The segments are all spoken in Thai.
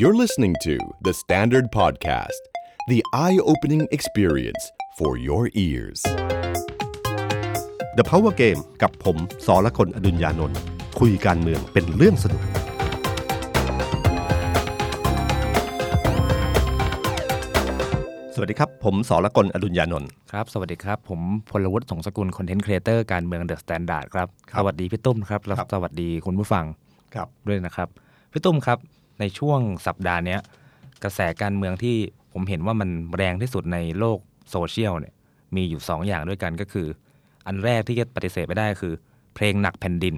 You're listening to The Standard Podcast, the eye opening experience for your ears. The Power Game กับผมสอละคนอดุญญานนท์คุยการเมืองเป็นเรื่องสนุก สวัสดีครับ ผมสอละคนอดุญญานนท์ครับ สวัสดีครับ ผมพลวุฒิสงสกุล content creator การเมือง The Standard ครับครับสวัสดีพี่ตุ้มครับ แล้วครับสวัสดีคุณผู้ฟังครับด้วยนะครับ พี่ตุ้มครับ ในช่วงสัปดาห์เนี้ยกระแสการเมืองที่ผมเห็นว่ามันแรงที่สุดในโลกโซเชียลเนี่ยมีอยู่2อย่างด้วยกันก็คือ อันแรกที่จะปฏิเสธไม่ได้คือ เพลงหนักแผ่นดิน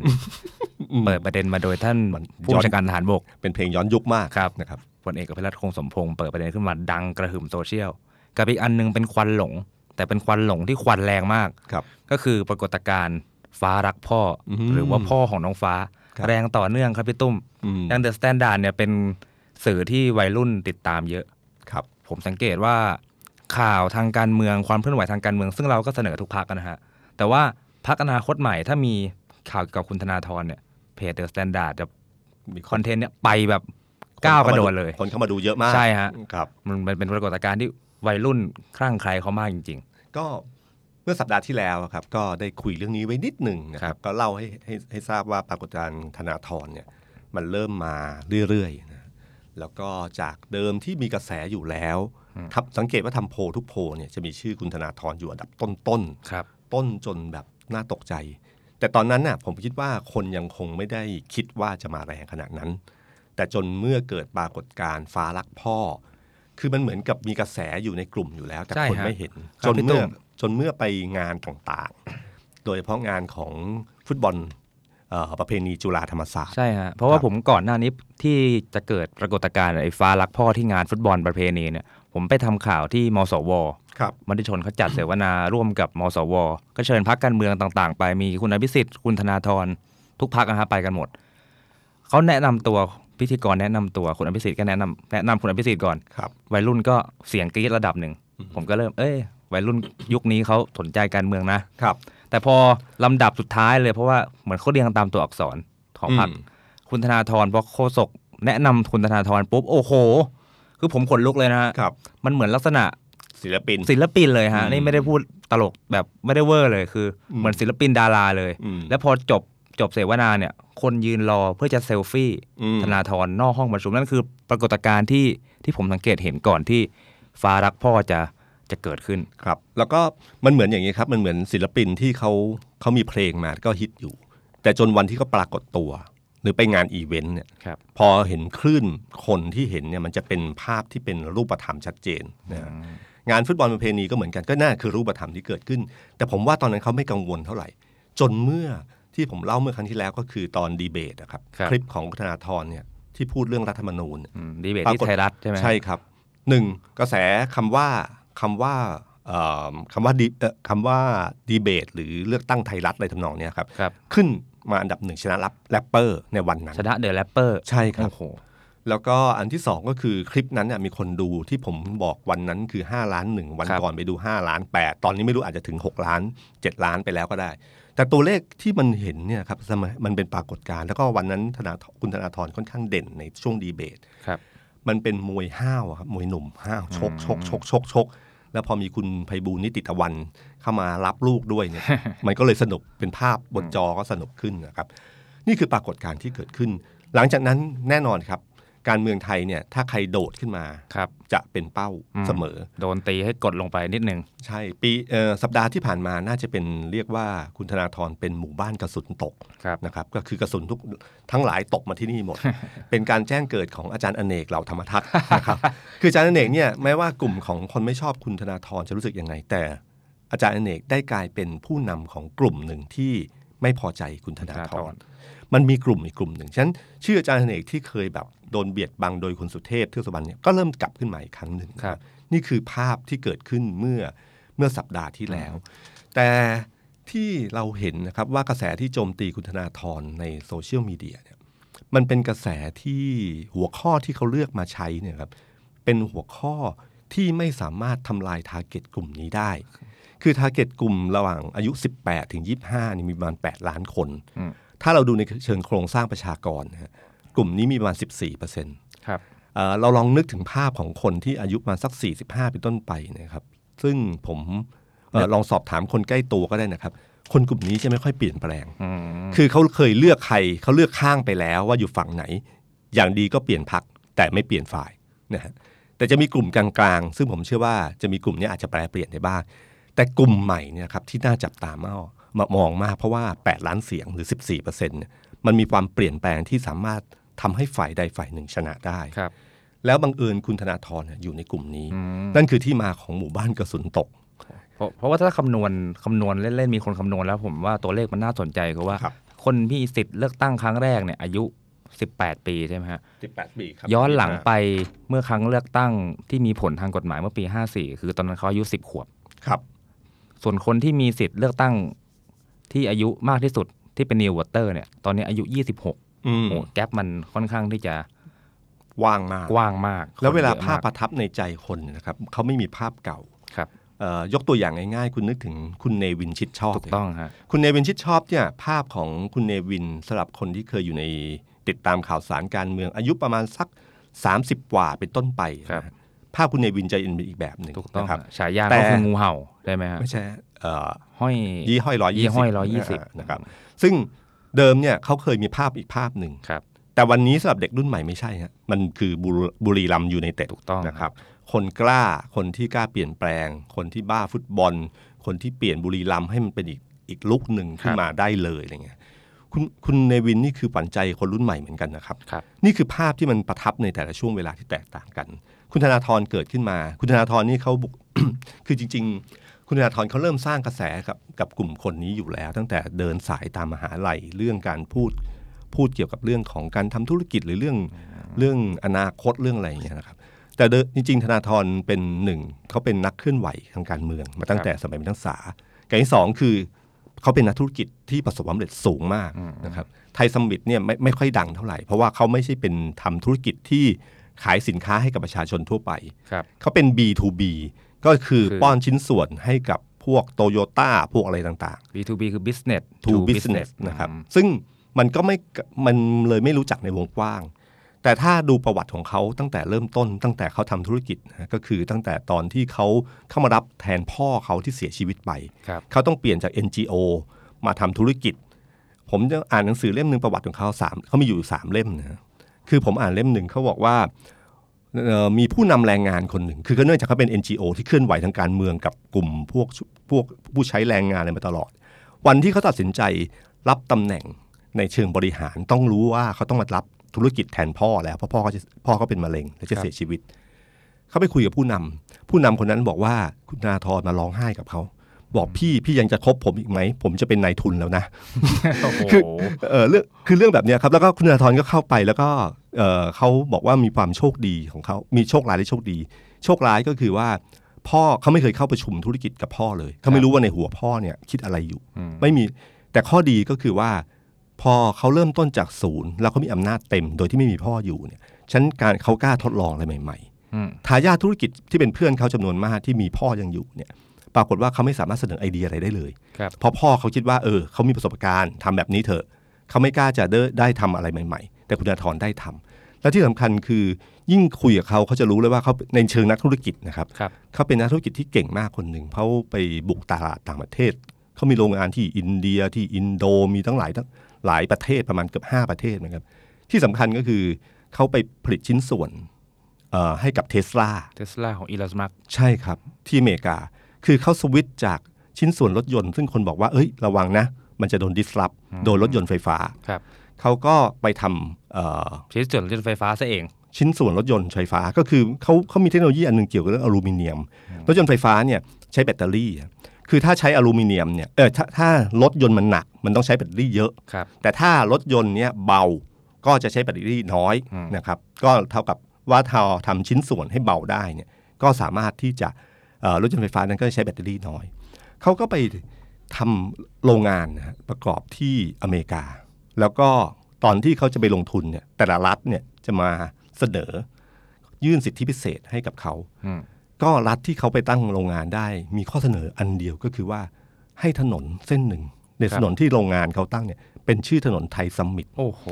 เปิดประเด็นมาโดยท่านมันผู้บัญชาการทหารบก เป็นเพลงย้อนยุคมากครับนะครับพลเอกอภิรัตคงสมพงศ์เปิดประเด็นขึ้นมาดังกระหึ่มโซเชียลกับอีกอันหนึงเป็นควันหลง แต่เป็นควันหลงที่ควันแรงมากครับ ก็คือปรากฏการณ์ฟ้ารักพ่ออมหรือว่าพ่อของน้องฟ้าครับ แรงต่อเนื่องครับพี่ตุ้มอืมอย่าง The Standard เนี่ยเป็นสื่อที่วัยรุ่นติดตามเยอะครับ ผมสังเกตว่าข่าวทางการเมืองความเคลื่อนไหวทางการเมือง ซึ่งเราก็เสนอทุกพรรคนะฮะ แต่ว่าพรรคอนาคตใหม่ถ้ามีข่าวเกี่ยวกับคุณธนาธรเนี่ยเพจ The Standard จะมี content เนี่ยไปแบบก้าวกระโดดเลย คนเข้ามาดูเยอะมาก ใช่ฮะครับมันเป็นเป็นปรากฏการณ์ที่วัยรุ่นคลั่งใครเขามากจริงก็เมื่อสัปดาห์ที่แล้วครับ ก็ได้คุยเรื่องนี้ไว้นิดหนึ่งนะคครัรับบก็เล่าให้ให้ให้ทราบว่าปรากฏการณ์ธนาธรเนี่ยมันเริ่มมาเรื่อยๆนะแล้วก็จากเดิมที่มีกระแสอยู่แล้วทับสังเกตว่าทำโพลทุกโพลเนี่ยจะมีชื่อคุณธนาธรอยู่อันดับต้นๆครับๆต้นจนแบบน่าตกใจ แต่ตอนนั้นน่ะผมคิดว่าคนยังคงไม่ได้คิดว่าจะมาแรงขนาดนั้น แต่จนเมื่อเกิดปรากฏการณ์ฟ้ารักพ่อ คือมันเหมือนกับมีกระแสอยู่ในกลุ่มอยู่แล้ว แต่ใช่คนฮะไม่เห็นครัจบนพี่เมื่ตุ้อม จนเมื่อไปงานต่างๆ โดยเฉพาะงานของฟุตบอลเอ่อประเพณีจุฬาธรรมศาสตร์ใช่ฮะเพราะว่าครับผมก่อนหน้านี้ที่จะเกิดปรากฏการณ์ไอ้ฟ้ารักพ่อที่งานฟุตบอลประเพณีเนี่ยผมไปทำข่าวที่มสวครับมติชนเขาจัดเสวนาร่วมกับมสว ก็เชิญพักการเมืองต่างๆ ไปมีคุณอภิสิทธิ์คุณธนาธรทุกพักนะฮะไปกันหมดเขาแนะนำตัวพิธีกรแนะนำตัวคุณอภิสิทธิ์ก็แนะนำแนะนำคุณอภิสิทธิ์ก่อนครับวัยรุ่นก็เสียงกรี๊ดระดับหนึ่งผมก็เริ่มเอ้ย วัยรุ่นยุคนี้เขาสนใจการเมืองนะครับ แต่พอลำดับสุดท้ายเลยเพราะว่าเหมือนเขาเรียงตามตัวอักษรของพรรคอืมคุณธนาธรพอโฆษกแนะนำคุณธนาธรปุ๊บโอ้โห คือผมขนลุกเลยนะฮะครับมันเหมือนลักษณะศิลปินศิลปินเลยฮะอืมนี่ไม่ได้พูดตลกแบบไม่ได้เวอร์เลยคืออมเหมือนศิลปินดาราเลยอืมแล้วพอจบจบเสวนาเนี่ย คนยืนรอเพื่อจะเซลฟี่อืมธนาธรนอกห้องประชุมนั่นคือปรากฏการณ์ที่ที่ผมสังเกตเห็นก่อนที่ฟ้ารักพ่อจะ จะเกิดขึ้นครับ แล้วก็มันเหมือนอย่างนี้ครับ มันเหมือนศิลปินที่เขาเขามีเพลงมาก็ฮิตอยู่ แต่จนวันที่เขาปรากฏตัว หรือไปงานอีเวนต์เนี่ยครับพอเห็นคลื่นคนที่เห็นเนี่ยมันจะเป็นภาพที่เป็นรูปธรรมชัดเจนนะฮะงานฟุตบอลประเพณีก็เหมือนกันก็น่าคือรูปธรรมที่เกิดขึ้น แต่ผมว่าตอนนั้นเขาไม่กังวลเท่าไหร่ จนเมื่อที่ผมเล่าเมื่อครั้งที่แล้วก็คือตอนดีเบตนะครับครับคลิปของธนาธรเนี่ยที่พูดเรื่องรัฐธรรมนูญอืมดีเบตปราที่กฏไทยรัฐใช่ไหมใช่ครับหนึ่งกระแสคำว่า คำว่าเอ่อคำว่าดีเอ่อคำว่าดีเบต หรือเลือกตั้งไทยรัฐอะไรทำนองเนี้ยครับครับขึ้นมาอันดับหนึ่งชนะรับแรปเปอร์ในวันนั้น ชนะเดอะแรปเปอร์ใช่ครับโอ้โหแล้วก็อันที่สองก็คือคลิปนั้นเนี่ยมีคนดูที่ผมบอกวันนั้นคือ 5 ล้านหนึ่งวันครับก่อนไปดู 5 ล้าน 8 ตอนนี้ไม่รู้อาจจะถึง 6 ล้าน 7 ล้านไปแล้วก็ได้ แต่ตัวเลขที่มันเห็นเนี่ยครับสมัยมันเป็นปรากฏการณ์แล้วก็วันนั้นธนาคุณธนาธรค่อนข้างเด่นในช่วงดีเบตครับ มันเป็นมวยห้าวอะครับมวยหนุ่มห้าวชกชกชกชกชกแล้วพอมีคุณไพบูลย์นิติตะวันเข้ามารับลูกด้วยเนี่ย มันก็เลยสนุกเป็นภาพบนจอก็สนุกขึ้นนะครับ นี่คือปรากฏการณ์ที่เกิดขึ้น หลังจากนั้นแน่นอนครับ การเมืองไทยเนี่ยถ้าใครโดดขึ้นมาครับจะเป็นเป้าอืมเสมอ โดนตีให้กดลงไปนิดนึง ใช่ปีเอ่อสัปดาห์ที่ผ่านมาน่าจะเป็นเรียกว่าคุณธนาธรเป็นหมู่บ้านกระสุนตกครับนะครับก็คือกระสุนทุกทั้งหลายตกมาที่นี่หมด เป็นการแจ้งเกิดของอาจารย์อเนกเหล่าธรรมทัศน์นะครับคืออาจารย์อเนกเนี่ยแม้ว่ากลุ่มของคนไม่ชอบคุณธนาธรจะรู้สึกยังไง แต่อาจารย์อเนกได้กลายเป็นผู้นำของกลุ่มหนึ่งที่ไม่พอใจคุณธนาธธนาธรรมันมีกลุ่มอีกกลุ่มหนึ่งฉะนั้นชื่ออาจารย์อเนกที่เคยแบบ โดนเบียดบังโดยคุณสุเทพเทือกสุบรรณเนี่ยก็เริ่มกลับขึ้นมาอีกครั้งหนึ่งครับ นี่คือภาพที่เกิดขึ้นเมื่อเมื่อสัปดาห์ที่แล้ว แต่ที่เราเห็นนะครับว่ากระแสที่โจมตีคุณธนาธรในโซเชียลมีเดียเนี่ยมันเป็นกระแสที่หัวข้อที่เขาเลือกมาใช้เนี่ยครับเป็นหัวข้อที่ไม่สามารถทำลายทาร์เก็ตกลุ่มนี้ได้ คือทาร์เก็ตกลุ่มระหว่างอายุ 18 ถึง 25 นี่มีประมาณ 8 ล้านคนอืมถ้าเราดูในเชิงโครงสร้างประชากรนะฮะก ลุ่มนี้มีประมาณ 14%ครับเอ่อเราลองนึกถึงภาพของคนที่อายุมาสัก 45 เป็นต้นไปนะครับ ซึ่งผมเออลองสอบถามคนใกล้ตัวก็ได้นะครับ คนกลุ่มนี้จะไม่ค่อยเปลี่ยนแปลงอืมคือเขาเคยเลือกใครเขาเลือกข้างไปแล้วว่าอยู่ฝั่งไหน อย่างดีก็เปลี่ยนพักแต่ไม่เปลี่ยนฝ่ายนะฮะแต่จะมีกลุ่มกลางๆ ซึ่งผมเชื่อว่าจะมีกลุ่มนี้อาจจะแปลเปลี่ยนได้บ้าง แต่กลุ่มใหม่เนี่ยครับที่น่าจับตามองมามองมากเพราะว่า 8 ล้านเสียงหรือ 14%เนี่ยมันมีความเปลี่ยนแปลงที่สามารถ ทำให้ฝ่ายใดฝ่ายหนึ่งชนะได้ครับแล้วบังเอิญคุณธนาธรเนี่ยอยู่ในกลุ่มนี้อืมนั่นคือที่มาของหมู่บ้านกระสุนตกเพราะเพราะว่าถ้าคำนวณคำนวณเล่นๆมีคนคำนวณแล้วผมว่าตัวเลขมันน่าสนใจคือว่าครับคนที่สิทธิ์เลือกตั้งครั้งแรกเนี่ยอายุ 18 ปีใช่ไหมฮะ18 ปีครับย้อนหลังไปเมื่อครั้งเลือกตั้งที่มีผลทางกฎหมายเมื่อปี 54 คือตอนนั้นเขาอายุ 10 ขวบครับ ส่วนคนที่มีสิทธิ์เลือกตั้งที่อายุมากที่สุดที่เป็นนิววอเตอร์เนี่ยตอนนี้อายุ 26อืม โอ้แกลบมันค่อนข้างที่จะว่างมากกว้างมาก แล้วเวลาคนยอะภาพมกประทับในใจคนเนยนะครับเขาไม่มีภาพเก่าครับเอ่อยกตัวอย่างง่ายๆ คุณนึกถึงคุณเนวินชิดชอบถูกต้องฮะคุณเนวินชิดชอบเนี่ยภาพของคุณเนวินสำหรับคนที่เคยอยู่ในติดตามข่าวสารการเมืองอายุประมาณสัก 30 กว่าเป็นต้นไปครับนะฮะภาพคุณเนวินจะเป็นอีกแบบหนึ่งถูกต้องนะครับฮะฉายาแต่ก็คืองูเห่าใช่ไหมฮะไม่ใช่เอ่อห้อยยี่ห้อยร้อยยี่ยี่ห้อย120นะครับซึ่ง เดิมเนี่ยเขาเคยมีภาพอีกภาพหนึ่งครับ แต่วันนี้สำหรับเด็กรุ่นใหม่ไม่ใช่ฮะมันคือบุรบุรีรัมย์ยูไนเต็ดถูกต้องนะครับ คนกล้าคนที่กล้าเปลี่ยนแปลง คนที่บ้าฟุตบอล คนที่เปลี่ยนบุรีรัมย์ให้มันเป็นอีกอีกลุกหนึ่งขึ้นมาได้เลยอะไรเงี้ยคุณคุณเนวินนี่คือฝันใจคนรุ่นใหม่เหมือนกันนะครับครับนี่คือภาพที่มันประทับในแต่ละช่วงเวลาที่แตกต่างกัน คุณธนาธรเกิดขึ้นมา คุณธนาธรนี่เขาบุกคือจริงๆ คุณธนาธรเขาเริ่มสร้างกระแสกับกับกลุ่มคนนี้อยู่แล้ว ตั้งแต่เดินสายตามมหาลัยเรื่องการพูดพูดเกี่ยวกับเรื่องของการทำธุรกิจหรือเรื่องเรื่องอนาคตเรื่องอะไรอย่างเงี้ยนะครับ แต่เดิมจริงๆธนาธรเป็นหนึ่งเขาเป็นนักเคลื่อนไหวทางการเมือง มาตั้งแต่สมัยเป็นนักศึกษาอย่างที่สองคือเขาเป็นนักธุรกิจที่ประสบความสำเร็จสูงมากนะครับไทยสมิตเนี่ยไม่ไม่ค่อยดังเท่าไหร่ เพราะว่าเขาไม่ใช่เป็นทำธุรกิจที่ขายสินค้าให้กับประชาชนทั่วไปครับเขาเป็น B2B ก็คือคือป้อนชิ้นส่วนให้กับพวกโตโยต้าพวกอะไรต่าง B2B คือ business ๆ to business นะครับอืมซึ่งมันก็ไม่ มันเลยไม่รู้จักในวงกว้าง แต่ถ้าดูประวัติของเขาตั้งแต่เริ่มต้น ตั้งแต่เขาทำธุรกิจนะก็คือตั้งแต่ตอนที่เขาเข้ามารับแทนพ่อเขาที่เสียชีวิตไปครับเขาต้องเปลี่ยนจาก NGO มาทำธุรกิจ ผมจะอ่านหนังสือเล่มหนึ่งประวัติของเขาสามเขามีอยู่สามเล่มนะคือผมอ่านเล่มหนึ่งเขาบอกว่าเอ่อ มีผู้นำแรงงานคนหนึ่ง คือเนื่องจากเขาเป็น NGO ที่เคลื่อนไหวทางการเมืองกับกลุ่มพวกพวกผู้ใช้แรงงานอะไรมาตลอด วันที่เขาตัดสินใจรับตำแหน่งในเชิงบริหารต้องรู้ว่าเขาต้องมารับธุรกิจแทนพ่อแล้วเพราะพ่อเขาจะพ่อเขาเป็นมะเร็งและจะเสียชีวิต เขาไปคุยกับผู้นำผู้นำคนนั้นบอกว่าคุณนาธรมาร้องไห้กับเขา บอกพี่พี่ยังจะคบผมอีกไหม ผมจะเป็นนายทุนแล้วนะโอ้โหคือเออเรื่องคือเรื่องแบบเนี้ยครับแล้วก็คุณนาธรก็เข้าไปแล้วก็เออเขาบอกว่ามีความโชคดีของเขามีโชคร้ายและโชคดี โชคร้ายก็คือว่า พ่อเขาไม่เคยเข้าประชุมธุรกิจกับพ่อเลยเขาไม่รู้ว่าในหัวพ่อเนี่ยคิดอะไรอยู่อืมไม่มีแต่ข้อดีก็คือว่าพอเขาเริ่มต้นจากศูนย์แล้วเขามีอำนาจเต็มโดยที่ไม่มีพ่ออยู่เนี่ยฉันการเขากล้าทดลองอะไรใหม่ๆอืมทายาทธุรกิจที่เป็นเพื่อนเขาจำนวนมากที่มีพ่อยังอยู่เนี่ย ปรากฏว่าเขาไม่สามารถเสนอไอเดียอะไรได้เลยครับเพราะพ่อเขาคิดว่าเออเขามีประสบการณ์ทำแบบนี้เถอะเขาไม่กล้าจะได้ได้ทำอะไรใหม่ ๆ แต่คุณธนาธรได้ทำและที่สำคัญคือยิ่งคุยกับเขาเขาจะรู้เลยว่าเขาในเชิงนักธุรกิจนะครับครับเขาเป็นนักธุรกิจที่เก่งมากคนหนึ่งเขาไปบุกตลาดต่างประเทศเขามีโรงงานที่อินเดียที่อินโดมีตั้งหลายตั้งหลายประเทศประมาณเกือบห้าประเทศนะครับ ที่สำคัญก็คือเขาไปผลิตชิ้นส่วนเอ่อให้กับเทสลาเทสลาของอีลอนมัสใช่ครับ ที่อเมริกา คือเขาสวิตช์จากชิ้นส่วนรถยนต์ ซึ่งคนบอกว่าเอ้ยระวังนะ มันจะโดนดิสล p โดนรถยนต์ไฟฟ้าครับเขาก็ไปทำเอ่อชิ้นส่วนรถไฟฟ้าซะเอง ชิ้นส่วนรถยนต์ไฟฟ้าก็คือเขาเขามีเทคโนโลยีอันหนึงเกี่ยวกับเรื่องอลูมิเนียม รถยนต์ไฟฟ้าเนี่ยใช้แบตเตอรี่ คือถ้าใช้อลูมิเนียมเนี่ยเออถ้าถ้ารถยนต์มันหนัก มันต้องใช้แบตเตอรี่เยอะครับแต่ถ้ารถยนต์เนี่ยเบาก็จะใช้แบตเตอรี่น้อยอืมนะครับก็เท่ากับว่าถ้าทำชิ้นส่วนให้เบาได้เนี่ยก็สามารถที่จะเอ่อ รถยนต์ไฟฟ้านั้นก็จะใช้แบตเตอรี่น้อย เขาก็ไปทำโรงงานนะฮะประกอบที่อเมริกา แล้วก็ตอนที่เขาจะไปลงทุนเนี่ยแต่ละรัฐเนี่ยจะมาเสนอ ยื่นสิทธิพิเศษให้กับเขาอืมก็รัฐที่เขาไปตั้งโรงงานได้ มีข้อเสนออันเดียวก็คือว่าให้ถนนเส้นหนึ่ง ในถนนที่โรงงานเขาตั้งเนี่ยเป็นชื่อถนนไทยซัมมิตโอ้โห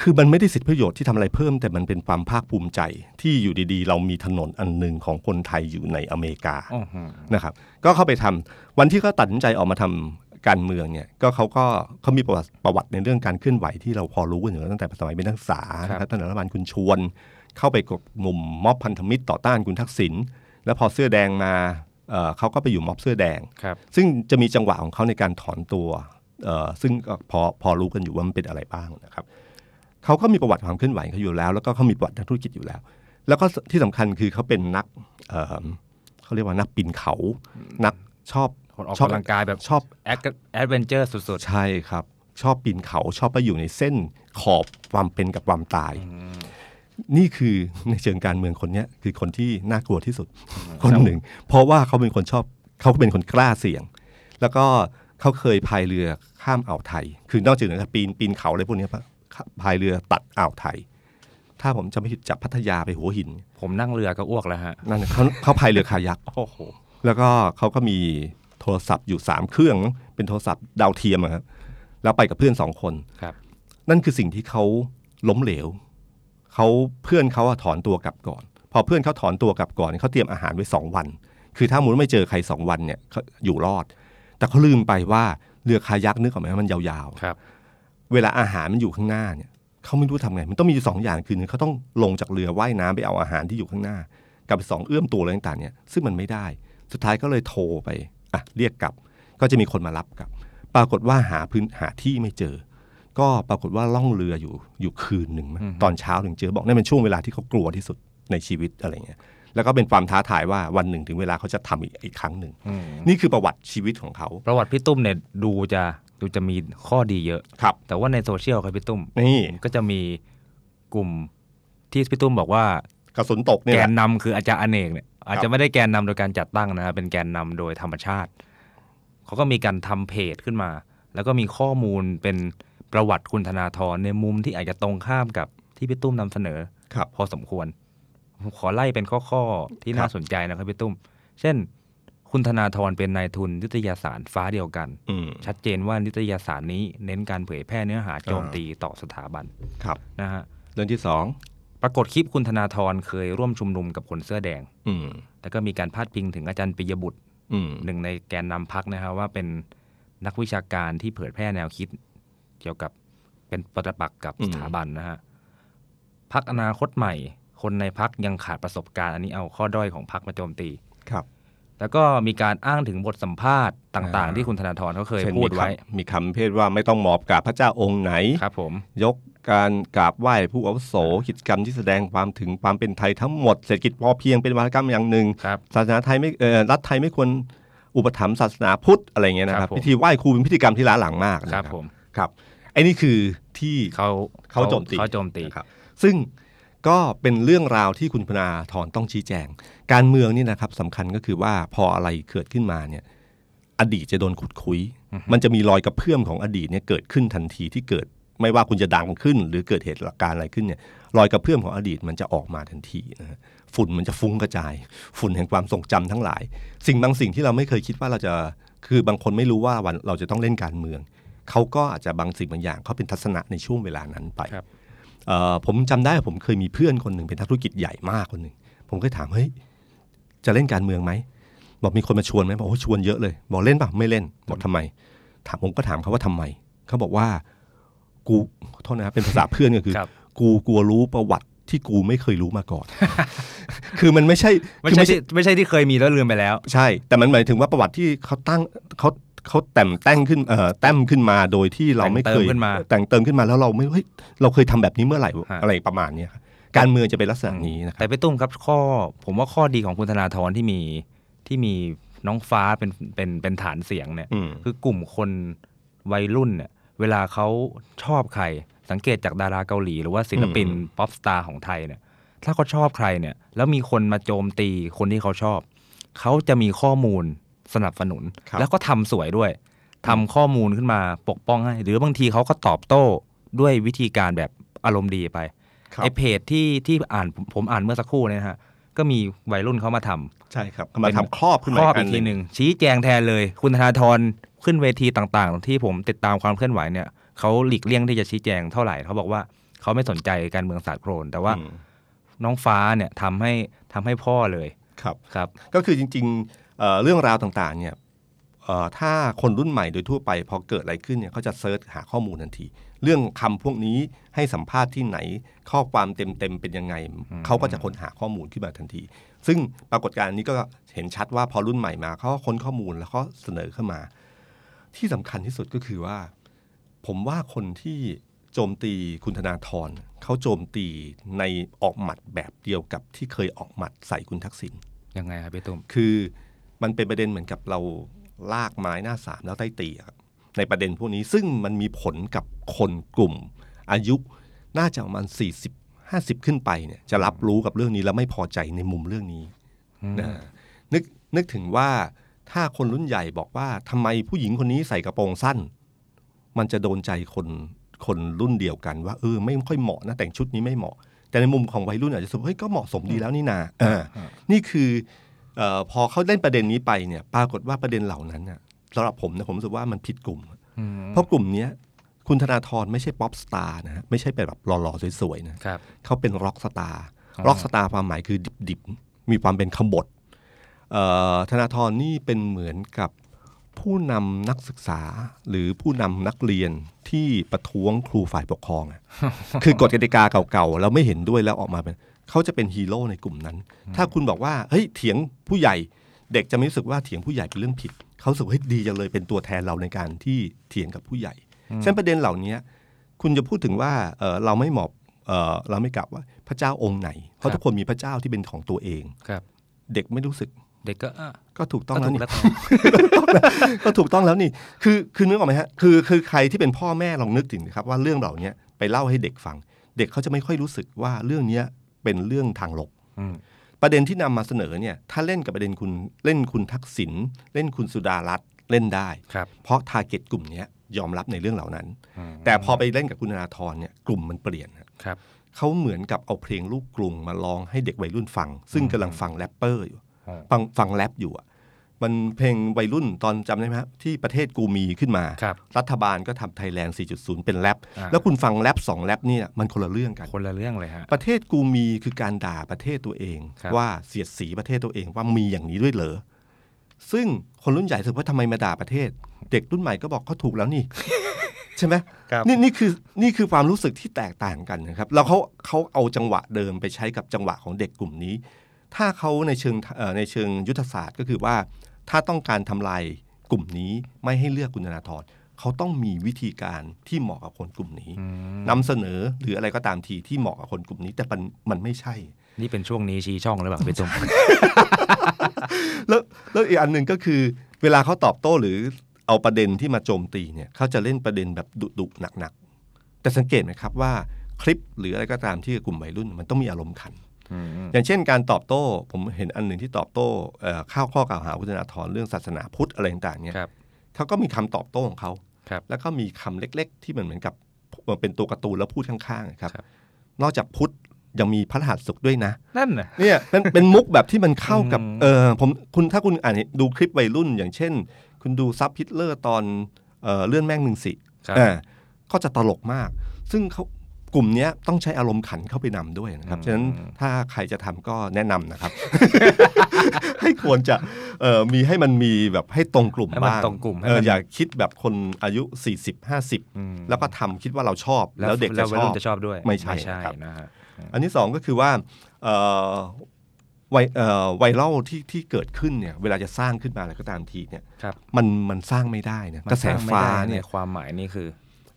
คือมันไม่ได้สิทธิประโยชน์ที่ทำอะไรเพิ่ม แต่มันเป็นความภาคภูมิใจที่อยู่ดีๆ เรามีถนนอันหนึ่งของคนไทยอยู่ในอเมริกาอื้อหือนะครับ ก็เข้าไปทำวันที่เขาตัดสินใจออกมาทำการเมืองเนี่ยก็เขาก็เขามีประวัติประวัติในเรื่องการเคลื่อนไหวที่เราพอรู้กันอยู่แล้วตั้งแต่สมัยเป็นนักศึกษานะครับตั้งแต่รัฐบาลคุณชวน เข้าไปกบกลุ่มม็อบพันธมิตรต่อต้านคุณทักษิณแล้วพอเสื้อแดงมาเอ่อเขาก็ไปอยู่ม็อบเสื้อแดงครับซึ่งจะมีจังหวะของเขาในการถอนตัวเอ่อซึ่งก็พอพอรู้กันอยู่ว่ามันเป็นอะไรบ้างนะครับ เขาก็มีประวัติความเคลื่อนไหวเขาอยู่แล้ว แล้วก็เขามีประวัติทางธุรกิจอยู่แล้ว แล้วก็ที่สำคัญคือเขาเป็นนักเอ่อเขาเรียกว่านักปีนเขา นักชอบคนออกชอบกำลังกายแบบชอบแอด adventure สุดใช่ครับ ชอบปีนเขาชอบไปอยู่ในเส้นขอบความเป็นกับความตาย นี่คือในเชิงการเมืองคนเนี้ยคือคนที่น่ากลัวที่สุดคนหนึ่ง เพราะว่าเขาเป็นคนชอบเขาเป็นคนกล้าเสี่ยง แล้วก็เขาเคยพายเรือข้ามอ่าวไทย คือนอกจากนั้นปีนปีนเขาอะไรพวกเนี้ยปะ พายเรือตัดอ่าวไทย ถ้าผมจะไม่ผิดจากพัทยาไปหัวหินๆผมนั่งเรือก็อ้วกแล้วฮะนั่นน่ะเขาเขาพายเรือคายักโอ้โหแล้วก็เขาก็มีโทรศัพท์อยู่สามเครื่อง เป็นโทรศัพท์ดาวเทียมอะครับแล้วไปกับเพื่อนสองคนครับ นั่นคือสิ่งที่เขาล้มเหลวเขาเพื่อนเขาอะถอนตัวกลับก่อน พอเพื่อนเขาถอนตัวกลับก่อนเขาเตรียมอาหารไว้สองวัน คือถ้ามุนไม่เจอใครสองวันเนี่ยเขาอยู่รอด แต่เขาลืมไปว่าเรือคายักนึกออกไหมว่ามันยาวๆครับ เวลาอาหารมันอยู่ข้างหน้าเนี่ยเขาไม่รู้ทำไง มันต้องมีอยู่สองอย่างคือหนึ่งเขาต้องลงจากเรือว่ายน้ำไปเอาอาหารที่อยู่ข้างหน้า กับสองเอื้อมตัวอะไรต่างๆเนี่ยซึ่งมันไม่ได้ สุดท้ายก็เลยโทรไปอะเรียกกลับ ก็จะมีคนมารับกลับ ปรากฏว่าหาพื้นหาที่ไม่เจอ ก็ปรากฏว่าล่องเรืออยู่อยู่คืนหนึ่งมั้งตอนเช้าถึงเจอบอกนั่นเป็นช่วงเวลาที่เขากลัวที่สุดในชีวิตอะไรเงี้ยแล้วก็เป็นความท้าทายว่าวันหนึ่งถึงเวลาเขาจะทำอีกอีกครั้งหนึ่งอืมนี่คือประวัติชีวิตของเขา ประวัติพี่ตุ้มเนี่ยดูจะ ดูจะมีข้อดีเยอะ ครับ แต่ว่าในโซเชียลครับพี่ตุ้มนี่ก็จะมีกลุ่มที่พี่ตุ้มบอกว่ากระสุนตกเนี่ยแกแหนละนำคืออาจารย์อเนกเนี่ยอาจจะไม่ได้แกนนำโดยการจัดตั้งนะครับเป็นแกนนำโดยธรรมชาติ เขาก็มีการทำเพจขึ้นมา แล้วก็มีข้อมูลเป็นประวัติคุณธนาธรในมุมที่อาจจะตรงข้ามกับที่พี่ตุ้มนำเสนอครับ พอสมควรผมขอไล่เป็นข้อๆที่คน่ารับสนใจนะครับพี่ตุ้ม เช่น คุณธนาธรเป็นนายทุนนิตยสารฟ้าเดียวกันอืมชัดเจนว่านิตยสารนี้เน้นการเผยแพร่เนื้อหาโจมตีต่อสถาบันครับนะฮะเรื่องที่สองปรากฏคลิปคุณธนาธรเคยร่วมชุมนุมกับคนเสื้อแดง อืมแล้วก็มีการพาดพิงถึงอาจารย์ปิยบุตรอืมหนึ่งในแกนนำพักนะครับว่าเป็นนักวิชาการที่เผยแพร่แนวคิด เกี่ยวกับเป็นปฏิปักษ์กับสถาบันนะฮะพักอนาคตใหม่ คนในพักยังขาดประสบการณ์อันนี้เอาข้อด้อยของพักมาโจมตีครับ แล้วก็มีการอ้างถึงบทสัมภาษณ์ต่างอ่าๆที่คุณธนาธรเขาเคยช่นพูดมีคำไว้ มีคำเพศว่าไม่ต้องหมอบกราบพระเจ้าองค์ไหนครับผมยกการกราบไหว้ผู้อาวุโสกิจกรรมที่แสดงความถึงความเป็นไทยทั้งหมดเศรษฐกิจพอเพียงเป็นวาทกรรมอย่างหนึ่งครับศาสนาไทยไม่เอ่อรัฐไทยไม่ควรอุปถัมภ์ศาสนาพุทธอะไรเงี้ยนะคครัรับบผมพิธีไหว้ครูเป็นพิธีกรรมที่ล้าหลังมากนะครับผมครับไอ้นี่คือที่เขาเขาโจมตีเขาโจมตีนะครับ ซึ่ง ก็เป็นเรื่องราวที่คุณพนาธรต้องชี้แจง การเมืองนี่นะครับสำคัญก็คือว่าพออะไรเกิดขึ้นมาเนี่ยอดีตจะโดนขุดคุย มันจะมีรอยกระเพื่อมของอดีตเนี่ยเกิดขึ้นทันทีที่เกิด ไม่ว่าคุณจะดังขึ้น หรือเกิดเหตุการณ์อะไรขึ้นเนี่ยรอยกระเพื่อมของอดีตมันจะออกมาทันทีนะฮะฝุ่นมันจะฟุ้งกระจาย ฝุ่นแห่งความทรงจำทั้งหลาย สิ่งบางสิ่งที่เราไม่เคยคิดว่าเราจะคือบางคนไม่รู้ว่าวันเราจะต้องเล่นการเมืองเขาก็อาจจะบางสิ่งบางอย่างเขาเป็นทัศนะในช่วงเวลานั้นไปครับเอ่อ ผมจำได้ผมเคยมีเพื่อนคนหนึ่งเป็นนักธุรกิจใหญ่มากคนหนึ่งผมก็ถามเฮ้ยจะเล่นการเมืองไหมบอกมีคนมาชวนไหมบอกโอ้ชวนเยอะเลย บอกเล่นป่ะไม่เล่นบอกทำไม ถามผมก็ถามเขาว่าทำไมเขาบอกว่ากูขอโทษนะครับเป็นภาษาเพื่อนก็คือครับกูกลัวรู้ประวัติที่กูไม่เคยรู้มาก่อน คือมันไม่ใช่ไม่คือใช่ที่ไม่ใช่ที่เคยมีแล้วลืมไปแล้ว ใช่ แต่มันหมายถึงว่าประวัติที่เขาตั้งเขา เขาแต่มแต่งขึ้นเอ่อแต้มขึ้นมาโดยที่เราไม่เคยแต่งเติมขึ้นมาแต่งเติมขึ้นมาแล้วเราไม่เฮ้ยเราเคยทำแบบนี้เมื่อไหร่ฮะอะไรประมาณเนี้ยครับการเมืองจะเป็นลักษณะนี้นะครัแต่บพี่ตุ้มครับข้อผมว่าข้อดีของคุณธนาธรที่มีที่มีน้องฟ้าเป็นเป็นเป็นฐานเสียงเนี่ยอืมคือกลุ่มคนวัยรุ่นเนี่ยเวลาเขาชอบใคร สังเกตจากดาราเกาหลี หรือว่าศิลปินอืมป๊อปสตาร์ของไทยเนี่ยถ้าเขาชอบใครเนี่ยแล้วมีคนมาโจมตีคนที่เขาชอบ เขาจะมีข้อมูล สนับสนุนครับแล้วก็ทำสวยด้วยทำข้อมูลขึ้นมาปกป้องให้ หรือบางทีเขาก็ตอบโต้ด้วยวิธีการแบบอารมณ์ดีไปครับไอเพจที่ที่อ่านผมผมอ่านเมื่อสักครู่เนี่ยนะฮะก็มีวัยรุ่นเขามาทำใช่ครับมาทำครอบขึ้นคมารอบอัอีกทีหนึ่งชี้แจงแทนเลย คุณธนาธรขึ้นเวทีต่างๆ ที่ผมติดตามความเคลื่อนไหวเนี่ยเขาหลีกเลี่ยงที่จะชี้แจงเท่าไหร่เขาบอกว่าเขาไม่สนใจการเมืองสากลแต่ว่าอืมน้องฟ้าเนี่ยทำให้ทำให้พ่อเลยครับครับ ก็คือจริงๆ เอ่อเรื่องราวต่างๆเนี่ยเอ่อถ้าคนรุ่นใหม่โดยทั่วไปพอเกิดอะไรขึ้นเนี่ยเขาจะเซิร์ชหาข้อมูลทันที เรื่องคำพวกนี้ให้สัมภาษณ์ที่ไหนข้อความเต็มๆเป็นยังไงเขาก็จะค้นหาข้อมูลขึ้นมาทันที ซึ่งปรากฏการณ์นี้ก็เห็นชัดว่าพอรุ่นใหม่มาเขาก็ค้นข้อมูลแล้วก็เสนอเข้ามา ที่สำคัญที่สุดก็คือว่า ผมว่าคนที่โจมตีคุณธนาธรเขาโจมตีในออกหมัดแบบเดียวกับที่เคยออกหมัดใส่คุณทักษิณยังไงครับพี่ตุ้มคือ มันเป็นประเด็นเหมือนกับเราลากไม้หน้าสามแล้วใต้ตีอะครับในประเด็นพวกนี้ซึ่งมันมีผลกับคนกลุ่ม อายุน่าจะประมาณ40 50 ขึ้นไปเนี่ยจะรับรู้กับเรื่องนี้แล้วไม่พอใจในมุมเรื่องนี้นะนึกนึกถึงว่าถ้าคนรุ่นใหญ่บอกว่าทำไมผู้หญิงคนนี้ใส่กระโปรงสั้น มันจะโดนใจคนคนรุ่นเดียวกันว่าเออไม่ค่อยเหมาะนะแต่งชุดนี้ไม่เหมาะ แต่ในมุมของวัยรุ่นอาจจะรู้สึกว่าเฮ้ยก็เหมาะสมดีแล้วนี่นาอ่านี่คือเออ พอเขาเล่นประเด็นนี้ไปเนี่ยปรากฏว่าประเด็นเหล่านั้นน่ะสำหรับผมนะผมรู้สึกว่ามันผิดกลุ่ม เพราะกลุ่มเนี้ยคุณธนาธรไม่ใช่ป๊อปสตาร์นะฮะไม่ใช่เป็นแบบหล่อๆสวยๆนะครับเขาเป็น rock star อ๋อ rock star ความหมายคือดิบๆ มีความเป็นขบถเอ่อธนาธรนี่เป็นเหมือนกับผู้นำนักศึกษาหรือผู้นำนักเรียนที่ประท้วงครูฝ่ายปกครองอะคือกฎกติกาเก่าๆแล้วไม่เห็นด้วยแล้วออกมาเป็น เขาจะเป็นฮีโร่ในกลุ่มนั้น ถ้าคุณบอกว่าเฮ้ยเถียงผู้ใหญ่ เด็กจะไม่รู้สึกว่าเถียงผู้ใหญ่เป็นเรื่องผิด เขารู้สึกว่าเฮ้ยดีจังเลยเป็นตัวแทนเราในการที่เถียงกับผู้ใหญ่ฉะนั้นประเด็นเหล่านี้คุณจะพูดถึงว่าเอ่อเราไม่เหมาะเอ่อเราไม่กลับว่าพระเจ้าองค์ไหน เพราะทุกคนมีพระเจ้าที่เป็นของตัวเองครับ เด็กไม่รู้สึก เด็กก็อะก็ถูกต้องก็แล้วถูกนี่แล้วก็ถูกต้องแล้วนี่ คือคือนึกออกไหมฮะคือคือใครที่เป็นพ่อแม่ลองนึกถึงนะครับ ว่าเรื่องเหล่านี้ไปเล่าให้เด็กฟัง เด็กเขาจะไม่ค่อยรู้สึกว่าเรื่องเนี้ย เป็นเรื่องทางลบอืมประเด็นที่นำมาเสนอเนี่ยถ้าเล่นกับประเด็นคุณเล่นคุณทักษิณเล่นคุณสุดารัตน์เล่นได้ครับเพราะ target กลุ่มเนี้ยยอมรับในเรื่องเหล่านั้นอืมแต่พอไปเล่นกับคุณธนาธรเนี่ยกลุ่มมันเปลี่ยนฮะครับเขาเหมือนกับเอาเพลงลูกกรุงมาร้องให้เด็กวัยรุ่นฟัง ซึ่งกำลังฟังแรปเปอร์อยู่อ๋อฟังฟังแรปอยู่อะ มันเพลงวัยรุ่นตอนจำได้ไหมครับที่ประเทศกูมีขึ้นมาครับรัฐบาลก็ทำไทยแลนด์ 4.0 เป็นแรปอ่าแล้วคุณฟังแรปสองแรปเนี่ยมันคนละเรื่องกัน คนละเรื่องเลยฮะประเทศกูมีคือการด่าประเทศตัวเองครับว่าเสียดสีประเทศตัวเองว่ามีอย่างนี้ด้วยเหรอซึ่งคนรุ่นใหญ่รู้สึกว่าทำไมมาด่าประเทศ เด็กรุ่นใหม่ก็บอกเขาถูกแล้วนี่ ใช่ไหมครับนี่นี่คือนี่คือความรู้สึกที่แตกต่างกันนะครับแล้วเขาเขาเอาจังหวะเดิมไปใช้กับจังหวะของเด็กกลุ่มนี้ ถ้าเขาในเชิงเอ่อในเชิงยุทธศาสตร์ก็คือว่า ถ้าต้องการทำลายกลุ่มนี้ไม่ให้เลือกคุณธนาธรเขาต้องมีวิธีการที่เหมาะกับคนกลุ่มนี้นำเสนอหรืออะไรก็ตามทีที่เหมาะกับคนกลุ่มนี้ แต่มันมันไม่ใช่ นี่เป็นช่วงนี้ชี้ช่องหรือเปล่าพี่ตุ้มแล้วแล้วอีกอันหนึ่งก็คือ เวลาเขาตอบโต้หรือเอาประเด็นที่มาโจมตีเนี่ยเขาจะเล่นประเด็นแบบดุดุๆหนักๆแต่สังเกตไหมครับว่าคลิปหรืออะไรก็ตามที่กลุ่มวัยรุ่น มันต้องมีอารมณ์ขัน อย่างเช่นการตอบโต้ ผมเห็นอันหนึ่งที่ตอบโต้เอ่อข้าวข้อกล่าวหาคุณธนาธรเรื่องศาสนาพุทธอะไรต่างๆเนี่ยครับเขาก็มีคำตอบโต้ของเขาครับแล้วก็มีคำเล็ก ๆ ที่เหมือนเหมือนกับเป็นตัวการ์ตูนแล้วพูดข้างๆครับครับ นอกจากพุทธยังมีพระรหัสสุขด้วยนะ นั่นน่ะเนี่ยเป็นเป็นมุกแบบที่มันเข้ากับอืมเออผมคุณถ้าคุณอ่านดูคลิปวัยรุ่น อย่างเช่น คุณดูซับพิทเลอร์ตอนเออเลื่อนแม่งหนึ่งสิครับอ่าก็จะตลกมาก ซึ่งเขา กลุ่มเนี้ยต้องใช้อารมณ์ขันเข้าไปนำด้วยนะครับ ฉะนั้นถ้าใครจะทำก็แนะนำนะครับ ให้ควรจะเออมีให้มันมีแบบให้ตรงกลุ่มให้มันบ้างตรงกลุ่มให้เออมันอย่าคิดแบบคนอายุ 40อืม50 แล้วก็ทำคิดว่าเราชอบ แล้วเด็กแล้จะวชวัยอรุ่บนจะชอบด้วย ไม่ใช่ใช่ครับนะฮะอันที่สองก็คือว่าเอ่อไวเอ่อไวรัลที่ที่เกิดขึ้นเนี่ยเวลาจะสร้างขึ้นมาอะไรก็ตามทีเนี่ยครับมันมันสร้างไม่ได้นะมันกระแสสร้งไม่ฟ้าได้เนี่ยความหมายนี่คือ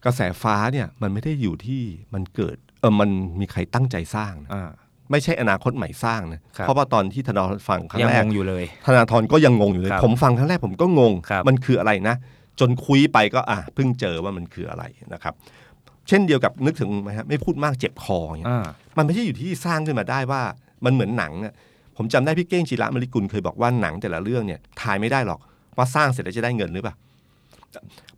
กระแสฟ้าเนี่ยมันไม่ได้อยู่ที่มันเกิดเออมันมีใครตั้งใจสร้างนะอ่า ไม่ใช่อนาคตใหม่สร้างนะครับ เพราะว่าตอนที่ธนาธรฟังครั้ยังงแรงกงอยู่เลย ธนาธรก็ยังงงอยู่เลย ครับผมฟังครั้งแรกผมก็งง ครับ มันคืออะไรนะ จนคุยไปก็อะเพิ่งเจอว่ามันคืออะไรนะครับ เช่นเดียวกับนึกถึงไหมฮะไม่พูดมากเจ็บคออย่างเงี้ย อ่า มันไม่ใช่อยู่ที่สร้างขึ้นมาได้ว่ามันเหมือนหนังอะผมจำได้พี่เก้งจิระมริกุลเคยบอกว่าหนังแต่ละเรื่องเนี่ยถ่ายไม่ได้หรอกว่าสร้างเสร็จแล้วจะได้เงินหรือเปล่า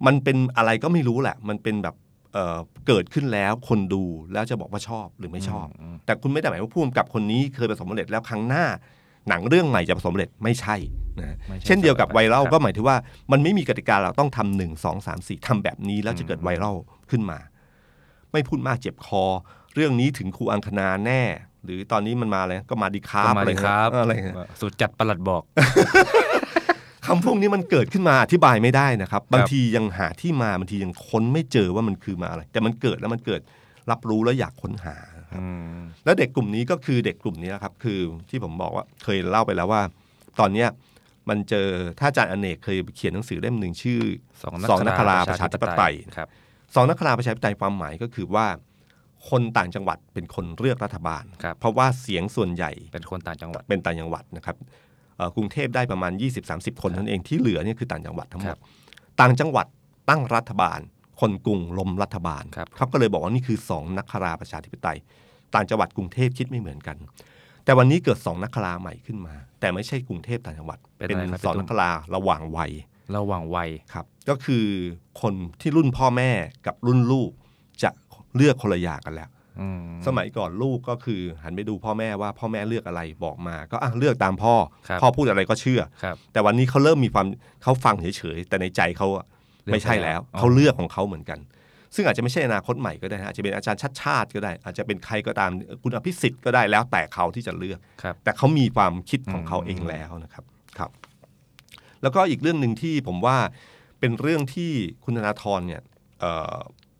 มันเป็นอะไรก็ไม่รู้แหละ มันเป็นแบบเอ่อเกิดขึ้นแล้วคนดูแล้วจะบอกว่าชอบหรือไม่ชอบ แต่คุณไม่ได้หมายว่าผู้กำกับคนนี้เคยประสบความสำเร็จแล้วครั้งหน้าหนังเรื่องใหม่จะประสบความสำเร็จไม่ใช่นะไม่ใช่เช่นเดียวกับไวรัลครับก็หมายถึงว่ามันไม่มีกติกาเราต้องทำหนึ่งสองสามสี่ทำแบบนี้แล้วจะเกิดไวรัลขึ้นมา ไม่พูดมากเจ็บคอ เรื่องนี้ถึงครูอังคณาแน่ หรือตอนนี้มันมาอะไรก็มาดีครัก็บมาเลยครับอะไรเงี้ยสุดจัดประหลัดบอก คำพวกนี้มันเกิดขึ้นมาอธิบายไม่ได้นะครับ บางทียังหาที่มาบางทียังค้นไม่เจอว่ามันคือมาอะไร แต่มันเกิดแล้วมันเกิดรับรู้แล้วอยากค้นหาอืมแล้วเด็กกลุ่มนี้ก็คือเด็กกลุ่มนี้นะครับ คือที่ผมบอกว่าเคยเล่าไปแล้วว่า ตอนเนี้ยมันเจอถ้าอาจารย์อเนกเคยเขียนหนังสือเล่มหนึ่งชื่อสองสองนักคราประชาธิปไตยครับสองนักคราประชาธิปไตยความหมายก็คือว่าคนต่างจังหวัดเป็นคนเลือกรัฐบาลครับเพราะว่าเสียงส่วนใหญ่เป็นคนต่างจังหวัดเป็นต่างจังหวัดนะครับเอ่อ กรุงเทพได้ประมาณ 20-30 คนเท่านั้นเองที่เหลือเนี่ยคือต่างจังหวัดทั้งหมครัดบต่างจังหวัดตั้งรัฐบาล คนกรุงล้มรัฐบาลครับเขาก็เลยบอกว่านี่คือสองนักคราประชาธิปไตย ต่างจังหวัดกรุงเทพคิดไม่เหมือนกัน แต่วันนี้เกิดสองนักคราใหม่ขึ้นมา แต่ไม่ใช่กรุงเทพต่างจังหวัด เป็นเป็นอะไรครับสองพี่ตุ้นัมกคราระหว่างวัยระหว่างวัยครับ ก็คือคนที่รุ่นพ่อแม่กับรุ่นลูกจะเลือกคนละอย่างกันแล้วอืม สมัยก่อนลูกก็คือ หันไปดูพ่อแม่ว่าพ่อแม่เลือกอะไรบอกมา ก็อะเลือกตามพ่อครับพ่อพูดอะไรก็เชื่อครับแต่วันนี้เขาเริ่มมีความเขาฟังเฉยๆแต่ในใจเขาอะเลือกไม่ใช่แล้วไปแล้ว เขาเลือกของเขาเหมือนกัน ซึ่งอาจจะไม่ใช่อนาคตใหม่ก็ได้นะอาจจะเป็นอาจารย์ชัดชาติก็ได้ อาจจะเป็นใครก็ตามคุณอภิสิทธิ์ก็ได้แล้วแต่เขาที่จะเลือกครับแต่เขามีความคิดของเขาอืมเองแล้วนะครับครับ แล้วก็อีกเรื่องหนึ่งที่ผมว่าเป็นเรื่องที่คุณธนาธรเนี่ยเอ่อ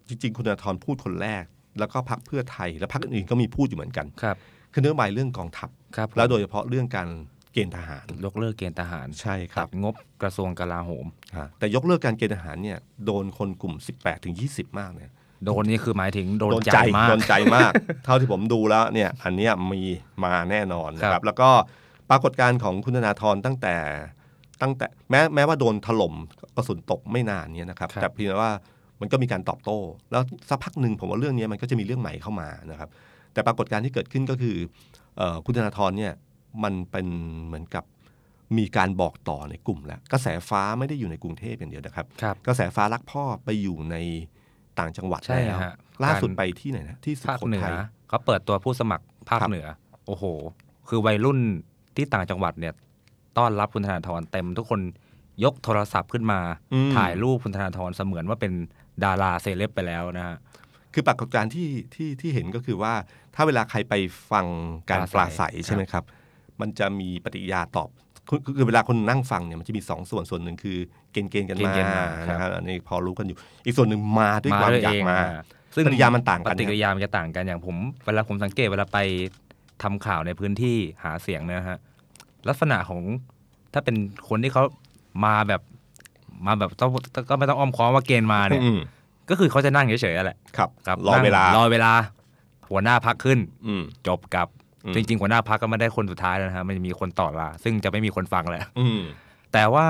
จริง ๆ คุณธนาธรพูดคนแรก แล้วก็พักเพื่อไทย และพักอื่นๆก็มีพูดอยู่เหมือนกันครับคือเรื่องหมายเรื่องกองทัพครับแล้วโดยเฉพาะเรื่องการเกณฑ์ทหารยกเลิกเกณฑ์ทหารใช่ครัตับดงบกระทรวงกลาโหมอ่าแต่ยกเลิกการเกณฑ์ทหารเนี่ยโดนคนกลุ่ม 18ถึง20 มากเนี่ยโดนนี่คือหมายถึงโดนโดนใจใจมากโดนใจมาก เท่าที่ผมดูแล้วเนี่ยอันเนี้ยมีมาแน่นอนนะคครัรับบแล้วก็ปรากฏการณ์ของคุณธนาธรตั้งแต่ตั้งแต่แม้แม้ว่าโดนถล่มกระสุนตกไม่นานเนี่ยนะครับ แต่เพียงแต่ว่า มันก็มีการตอบโต้ แล้วสักพักหนึ่งผมว่าเรื่องนี้มันก็จะมีเรื่องใหม่เข้ามานะครับ แต่ปรากฏการณ์ที่เกิดขึ้นก็คือเอ่อคุณธนาธรเนี่ยมันเป็นเหมือนกับมีการบอกต่อในกลุ่มแล้วกระแสฟ้าไม่ได้อยู่ในกรุงเทพอย่างเดียวนะครับครับกระแสฟ้ารักพ่อไปอยู่ในต่างจังหวัดใช่แล้วฮะล่าสุดการไปที่ไหนนะที่สุภาคโขเหนือทัยเขาเปิดตัวผู้สมัครภาคครับเหนือ โอ้โห คือวัยรุ่นที่ต่างจังหวัดเนี่ยต้อนรับคุณธนาธรเต็มทุกคนยกโทรศัพท์ขึ้นมาอืมถ่ายรูปคุณธนาธรเสมือนว่าเป็น ดาราเซเลบไปแล้วนะฮะคือปรากฏการณ์ที่ที่ที่เห็นก็คือว่าถ้าเวลาใครไปฟังการปปราราศัศัยยใช่ไหมครับ มันจะมีปฏิกิริยาตอบคือคือคือเวลาคนนั่งฟังเนี่ยมันจะมีสองส่วนส่วนหนึ่งคือเกณฑ์เกณฑ์กันมาเกณฑ์ๆมาครับนะครับอันนี้พอรู้กันอยู่ อีกส่วนหนึ่งมาด้วยความด้วยอยากมาอะซึ่งปฏิกิริยามันต่างกันปฏิกิริยามันจะต่างกันอย่างผมเวลาผมสังเกตเวลาไปทำข่าวในพื้นที่หาเสียงเนยนะฮะลักษณะของถ้าเป็นคนที่เขามาแบบ มาแบบต้องก็ไม่ต้องอ้อมค้อมว่าเกณฑ์มาเนี่ยอืมก็คือเขาจะนั่งเฉยๆแหละครับครับรอเวลานั่งรอเวลา หัวหน้าพักขึ้นอืมจบกับอืมจริง ๆ หัวหน้าพักก็ไม่ได้คนสุดท้ายแล้วนะฮะมันจะมีคนต่อลาซึ่งจะไม่มีคนฟังแล้วอืมแต่ว่า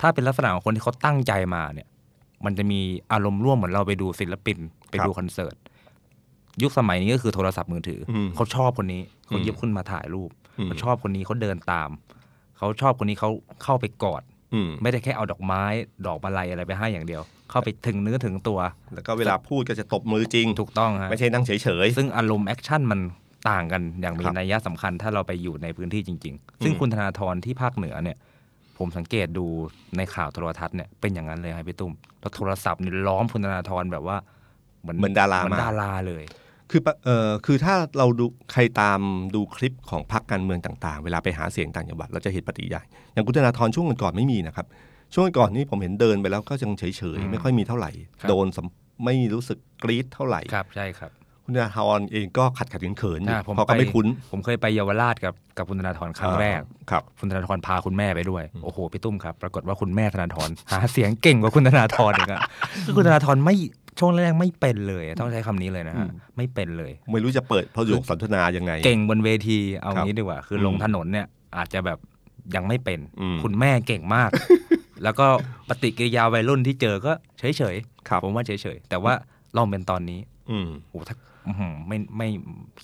ถ้าเป็นลักษณะของคนที่เขาตั้งใจมาเนี่ย มันจะมีอารมณ์ร่วมเหมือนเราไปดูศิลปิน ไปดูคอนเสิร์ตยุคสมัยนี้ก็คือโทรศัพท์มือถืออมเขาชอบคนนี้เขาอืมหยิบขึ้นมาถ่ายรูปอืมเขาชอบคนนี้เขาเดินตามเขาชอบคนนี้เขาเข้าไปกอดอืม ไม่ได้แค่เอาดอกไม้ดอกมาลัยอะไรไปให้อย่างเดียว เข้าไปถึงเนื้อถึงตัว แล้วก็เวลาพูดก็จะตบมือจริง ถูกต้องฮะไม่ใช่นั่งเฉยซึ่งอารมณ์ action มันต่างกันอย่างมีครับนัยสำคัญถ้าเราไปอยู่ในพื้นที่จริง ๆ ซึ่งอืมคุณธนาธรที่ภาคเหนือเนี่ย ผมสังเกตดูในข่าวโทรทัศน์เนี่ยเป็นอย่างนั้นเลยครับพี่ตุ้มแล้วโทรทัศน์นี่ล้อมคุณธนาธรแบบว่าเหมือนเหมือนดาราเหมือนมาดาราเลย คือปะเอ่อคือถ้าเราดูใครตามดูคลิปของพรรคการเมืองต่างๆ เวลาไปหาเสียงต่างจังหวัดเราจะเห็นปฏิกิริยาอย่างคุณธนาธรช่วงก่อนๆไม่มีนะครับ ช่วงก่อนนี้ผมเห็นเดินไปแล้วก็ยังเฉยอืมๆไม่ค่อยมีเท่าไหร่ครับโดนสัมไม่รู้สึกกรี๊ดเท่าไหร่ครับใช่ครับ คุณธนาธรเองก็ขัดขัดเขินๆอยู่อ่าผมเพราะก็ไปไม่คุ้น ผมเคยไปเยาวราชกับกับคุณธนาธรครั้งแรกครับคุณธนาธรพาคุณแม่ไปด้วย โอ้โหพี่ตุ้มครับ ปรากฏว่าคุณแม่ธนาธรหาเสียงเก่งกว่าคุณธนาธรอีกอะคือคุณธนาธรไม่ช่วงแรกๆไม่เป็นเลย ต้องใช้คำนี้เลยนะฮะไม่เป็นเลย ไม่รู้จะเปิดประโยคสนทนายังไง เก่งบนเวทีเอาครับงี้ดีกว่า คืออมลงถนนเนี่ยอาจจะแบบยังไม่เป็นอืมคุณแม่เก่งมาก แล้วก็ปฏิกิริยาวัยรุ่นที่เจอก็เฉยเฉยๆครับผมว่าเฉยเฉยๆแต่ว่าลองเป็นตอนนี้ อืมโอ้ถ้าอื้อหือ ไม่ไม่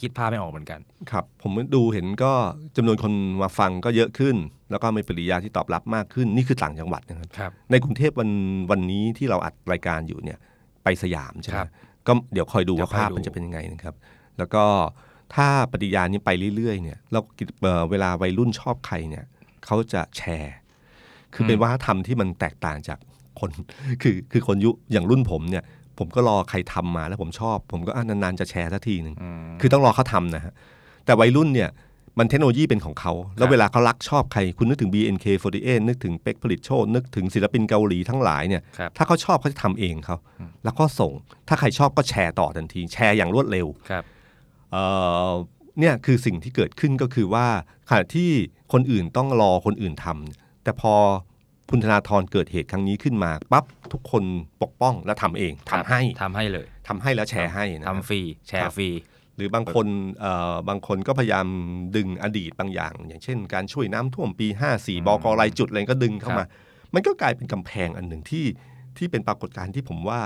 คิดภาพไม่ออกเหมือนกัน ครับ ผมดูเห็นก็จำนวนคนมาฟังก็เยอะขึ้น แล้วก็มีปฏิกิริยาที่ตอบรับมากขึ้น นี่คือต่างจังหวัดนะครับครับในกรุงเทพวันวันนี้ที่เราอัดรายการอยู่เนี่ย ไปสยามใช่ไหมครับก็เดี๋ยวคอยดูเดี๋ยว่าวคอยภาพดูมันจะเป็นยังไงนะครับ แล้วก็ถ้าปฏิกิริยานี้ไปเรื่อยๆเนี่ยเราเอ่อเวลาวัยรุ่นชอบใครเนี่ยเขาจะแชร์ คือเป็นวัฒนธรรมที่มันแตกต่างจากคน คือคือคนยุอย่างรุ่นผมเนี่ย ผมก็รอใครทำมาแล้วผมชอบ ผมก็อะนานๆจะแชร์สักทีหนึ่งอืมคือต้องรอเขาทำนะฮะแต่วัยรุ่นเนี่ยมันเทคโนโลยีเป็นของเขา แล้วเวลาเขารักชอบใครคุณนึกถึง BNK48 นึกถึงเป็กผลิตโชคนึกถึงศิลปินเกาหลีทั้งหลายเนี่ยครับถ้าเขาชอบเขาจะทำเองเขาแล้วก็ส่ง ถ้าใครชอบก็แชร์ต่อทันที แชร์อย่างรวดเร็วครับเอ่อเนี่ยคือสิ่งที่เกิดขึ้นก็คือว่าขณะที่คนอื่นต้องรอคนอื่นทำแต่พอ คุณธนาธรเกิดเหตุครั้งนี้ขึ้นมาปั๊บทุกคนปกป้องและทำเองทำให้ทำให้เลยทำให้แล้วแชร์ให้นะครับทำฟรีแชครัร์บฟรีหรือบางคนเอ่อบางคนก็พยายามดึงอดีตบางอย่าง อย่างเช่น การช่วยน้ำท่วมปี 54 บกรายจุดอะไรก็ดึงเข้ามา มันก็กลายเป็นกำแพงอันหนึ่งที่ที่เป็นปรากฏการณ์ที่ผมว่า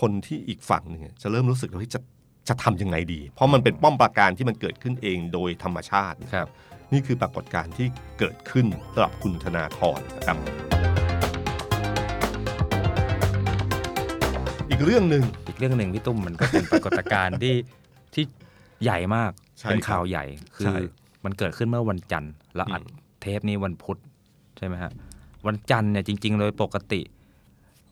คนที่อีกฝั่งหนึ่งจะเริ่มรู้สึกว่าเฮ้ยจะจะทำยังไงดี เพราะมันเป็นป้อมปราการที่มันเกิดขึ้นเองโดยธรรมชาติครับ นี่คือปรากฏการณ์ที่เกิดขึ้นสำหรับคุณธนาธรนะครับ อีกเรื่องหนึ่ง อีกเรื่องหนึ่งพี่ตุ้มมันก็เป็นปรากฏการณ์ที่ที่ใหญ่มากใช่เป็นครับข่าวใหญ่คืใช่ อมันเกิดขึ้นเมื่อวันจันทร์แล้วอัดอืมเทปนี้วันพุธใช่ไหมฮะวันจันทร์เนี่ยจริง ๆ โดยปกติ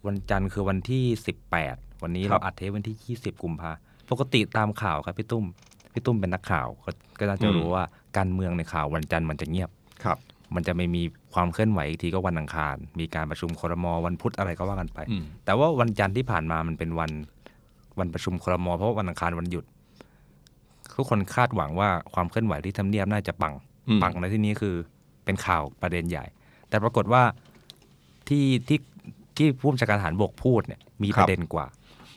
วันจันทร์คือวันที่สิบแปดวันนี้เราอัดเทปวันที่ยี่สิบกุมภาปกติตามข่าวครับพี่ตุ้มพี่ตุ้มเป็นนักข่าวก็ก็น่าจะรู้ว่า การเมืองในข่าววันจันทร์มันจะเงียบครับ มันจะไม่มีความเคลื่อนไหวอีกทีก็วันอังคาร มีการประชุมครมวันพุธอะไรก็ว่ากันไปอืมแต่ว่าวันจันทร์ที่ผ่านมามันเป็นวันวันประชุมครมเพราะว่าวันอังคารวันหยุด ทุกคนคาดหวังว่าความเคลื่อนไหวที่ทำเนียบน่าจะปังอืมปังในที่นี้คือเป็นข่าวประเด็นใหญ่ แต่ปรากฏว่าที่ที่ที่ผู้บัญชาการทหารบกพูดเนี่ยมีประเด็นกว่า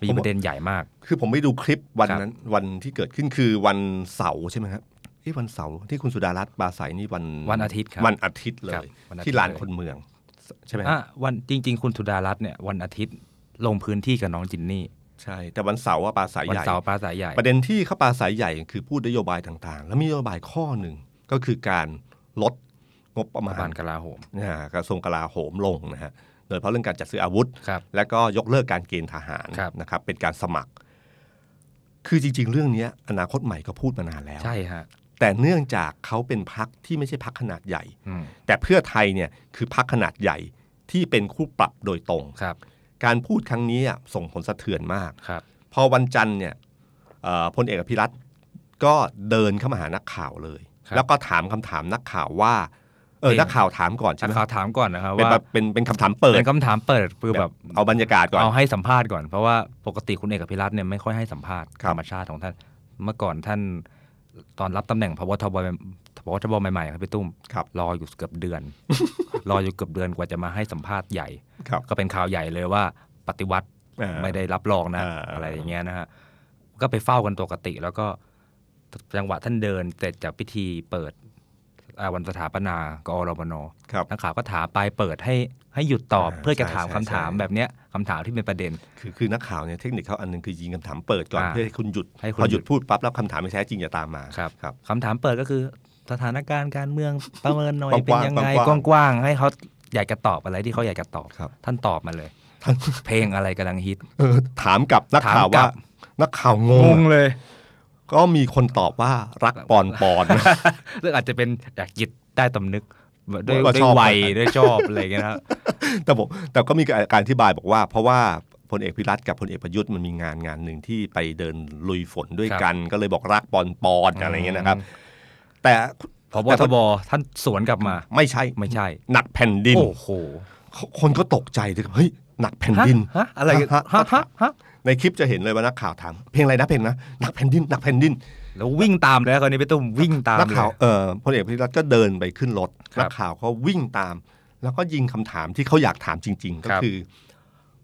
มีประเด็นใหญ่มาก คือผมไปดูคลิปวันครับนั้นวันที่เกิดขึ้นคือวันเสาร์ใช่ไหมครับ ที่วันเสาร์ที่คุณสุดารัตน์ปราศัยนี่วันวันอาทิตย์ครับวันอาทิตย์เลครับยวันอาทิตย์ที่ลานเลยคนเมือง ใช่ไหมอะวันจริง ๆ คุณสุดารัตน์เนี่ยวันอาทิตย์ลงพื้นที่กับน้องจินนี่ใช่ แต่วันเสาร์ว่าปราศัยวันใหญ่เสาร์ปราศัยใหญ่ประเด็นที่เขาปราศัยใหญ่คือพูดนโยบายต่างๆ แล้วมีนโยบายข้อหนึ่งก็คือการลดงบประปมาระณมาณกลาโหมนะฮะกระทรวงกลาโหมลงนะฮะโดยเฉพาะเรื่องการจัดซื้ออาวุธครับแล้วก็ยกเลิกการเกณฑ์ทหารครับนะครับเป็นการสมัคร คือจริง ๆ เรื่องเนี้ยอนาคตใหม่ก็พูดมานานแล้วใช่ฮะ แต่เนื่องจากเขาเป็นพักที่ไม่ใช่พักขนาดใหญ่อืมแต่เพื่อไทยเนี่ยคือพักขนาดใหญ่ที่เป็นคู่ปรับโดยตรงครับ การพูดครั้งนี้อะส่งผลสะเทือนมากครับ พอวันจันทร์เนี่ยเอ่อพลเอกอภิรัตน์ก็เดินเข้ามาหานักข่าวเลยครับแล้วก็ถามคำถามนักข่าวว่าเออเป็นนักข่าวถามก่อนใช่นัไหกมข่าวถามก่อนนะครับเป็นว่าแบบเป็นเป็นคำถามเปิดเป็นคำถามเปิดคือแบบเอาบรรยากาศก่อนเอาให้สัมภาษณ์ก่อนเพราะว่าปกติคุณเอกพิรัตน์เนี่ยไม่ค่อยให้สัมภาษณ์ครับธรรมชาติของท่านเมื่อก่อนท่าน ตอนรับตำแหน่งพบทบพบทบใหม่ๆครับพี่ตุ้มครับรออยู่เกือบเดือน รออยู่เกือบเดือนกว่าจะมาให้สัมภาษณ์ใหญ่ครับก็เป็นข่าวใหญ่เลยว่าปฏิวัติอ่าไม่ได้รับรองนะอ่าอะไรอย่างเงี้ยนะฮะก็ไปเฝ้ากันปกติ แล้วก็จังหวะท่านเดินเสร็จจากพิธีเปิดอ่า วันสถาปนากอรมนครับนักข่าวก็ถามไปเปิดให้ให้หยุดตอบอ่าเพื่อจะถามใช่คำถามใช่แบบเนี้ยคำถามที่เป็นประเด็น คือคือนักข่าวเนี่ยเทคนิคเขาอันหนึงคือยิงคำถามเปิดก่อนอ่าเพื่อให้คุณหยุดให้คุณพอหยุดหยุดพูดปั๊บแล้วคำถามไม่แท้จริงจะตามมาครับครับคำถามเปิดก็คือสถานการณ์การเมืองประเมินหน่อยกว้างๆเป็นยังไงกว้างๆกว้างๆให้เขาอยากจะตอบอะไรที่เขาอยากจะตอบครับท่านตอบมาเลยท่านเพลงอะไรกำลังฮิตเออถามกับนักข่าวถามกลัว่าบนักข่าวงงเลย ก็มีคนตอบว่ารักปอนปอนเรื่องอาจจะเป็นอยากจิตใต้ตำนึกด้วยว่าด้วชยอบวัยด้วยชอบอะไรอย่างเงี้ยนะแต่ผมแต่ก็มีการอธิบายบอกว่า เพราะว่าพลเอกพิรัตน์กับพลเอกประยุทธ์มันมีงานงานหนึ่งที่ไปเดินลุยฝนด้วยกัน ก็เลยบอกรักปอนปอนอะไรอย่างเงี้ยนะครับ แต่พบทบท่านสวนกลับมา ไม่ใช่ไม่ใช่ หนักแผ่นดินโอ้โหคนก็ตกใจเลยเฮ้ยหนักแผ่นดินฮะอะไรกันฮะฮะฮะฮะ ในคลิปจะเห็นเลยว่านักข่าวถามเพลงอะไรนะเพลงนะหนักแผ่นดินหนักแผ่นดินแล้ววิ่งตามเลยคราวนี้ไปตุ้มวิ่งตามนักเลยข่าวเออพลเอกพิรัตน์ก็เดินไปขึ้นรถครับนักข่าวก็วิ่งตาม แล้วก็ยิงคำถามที่เขาอยากถามจริง ๆ ก็ครับคือ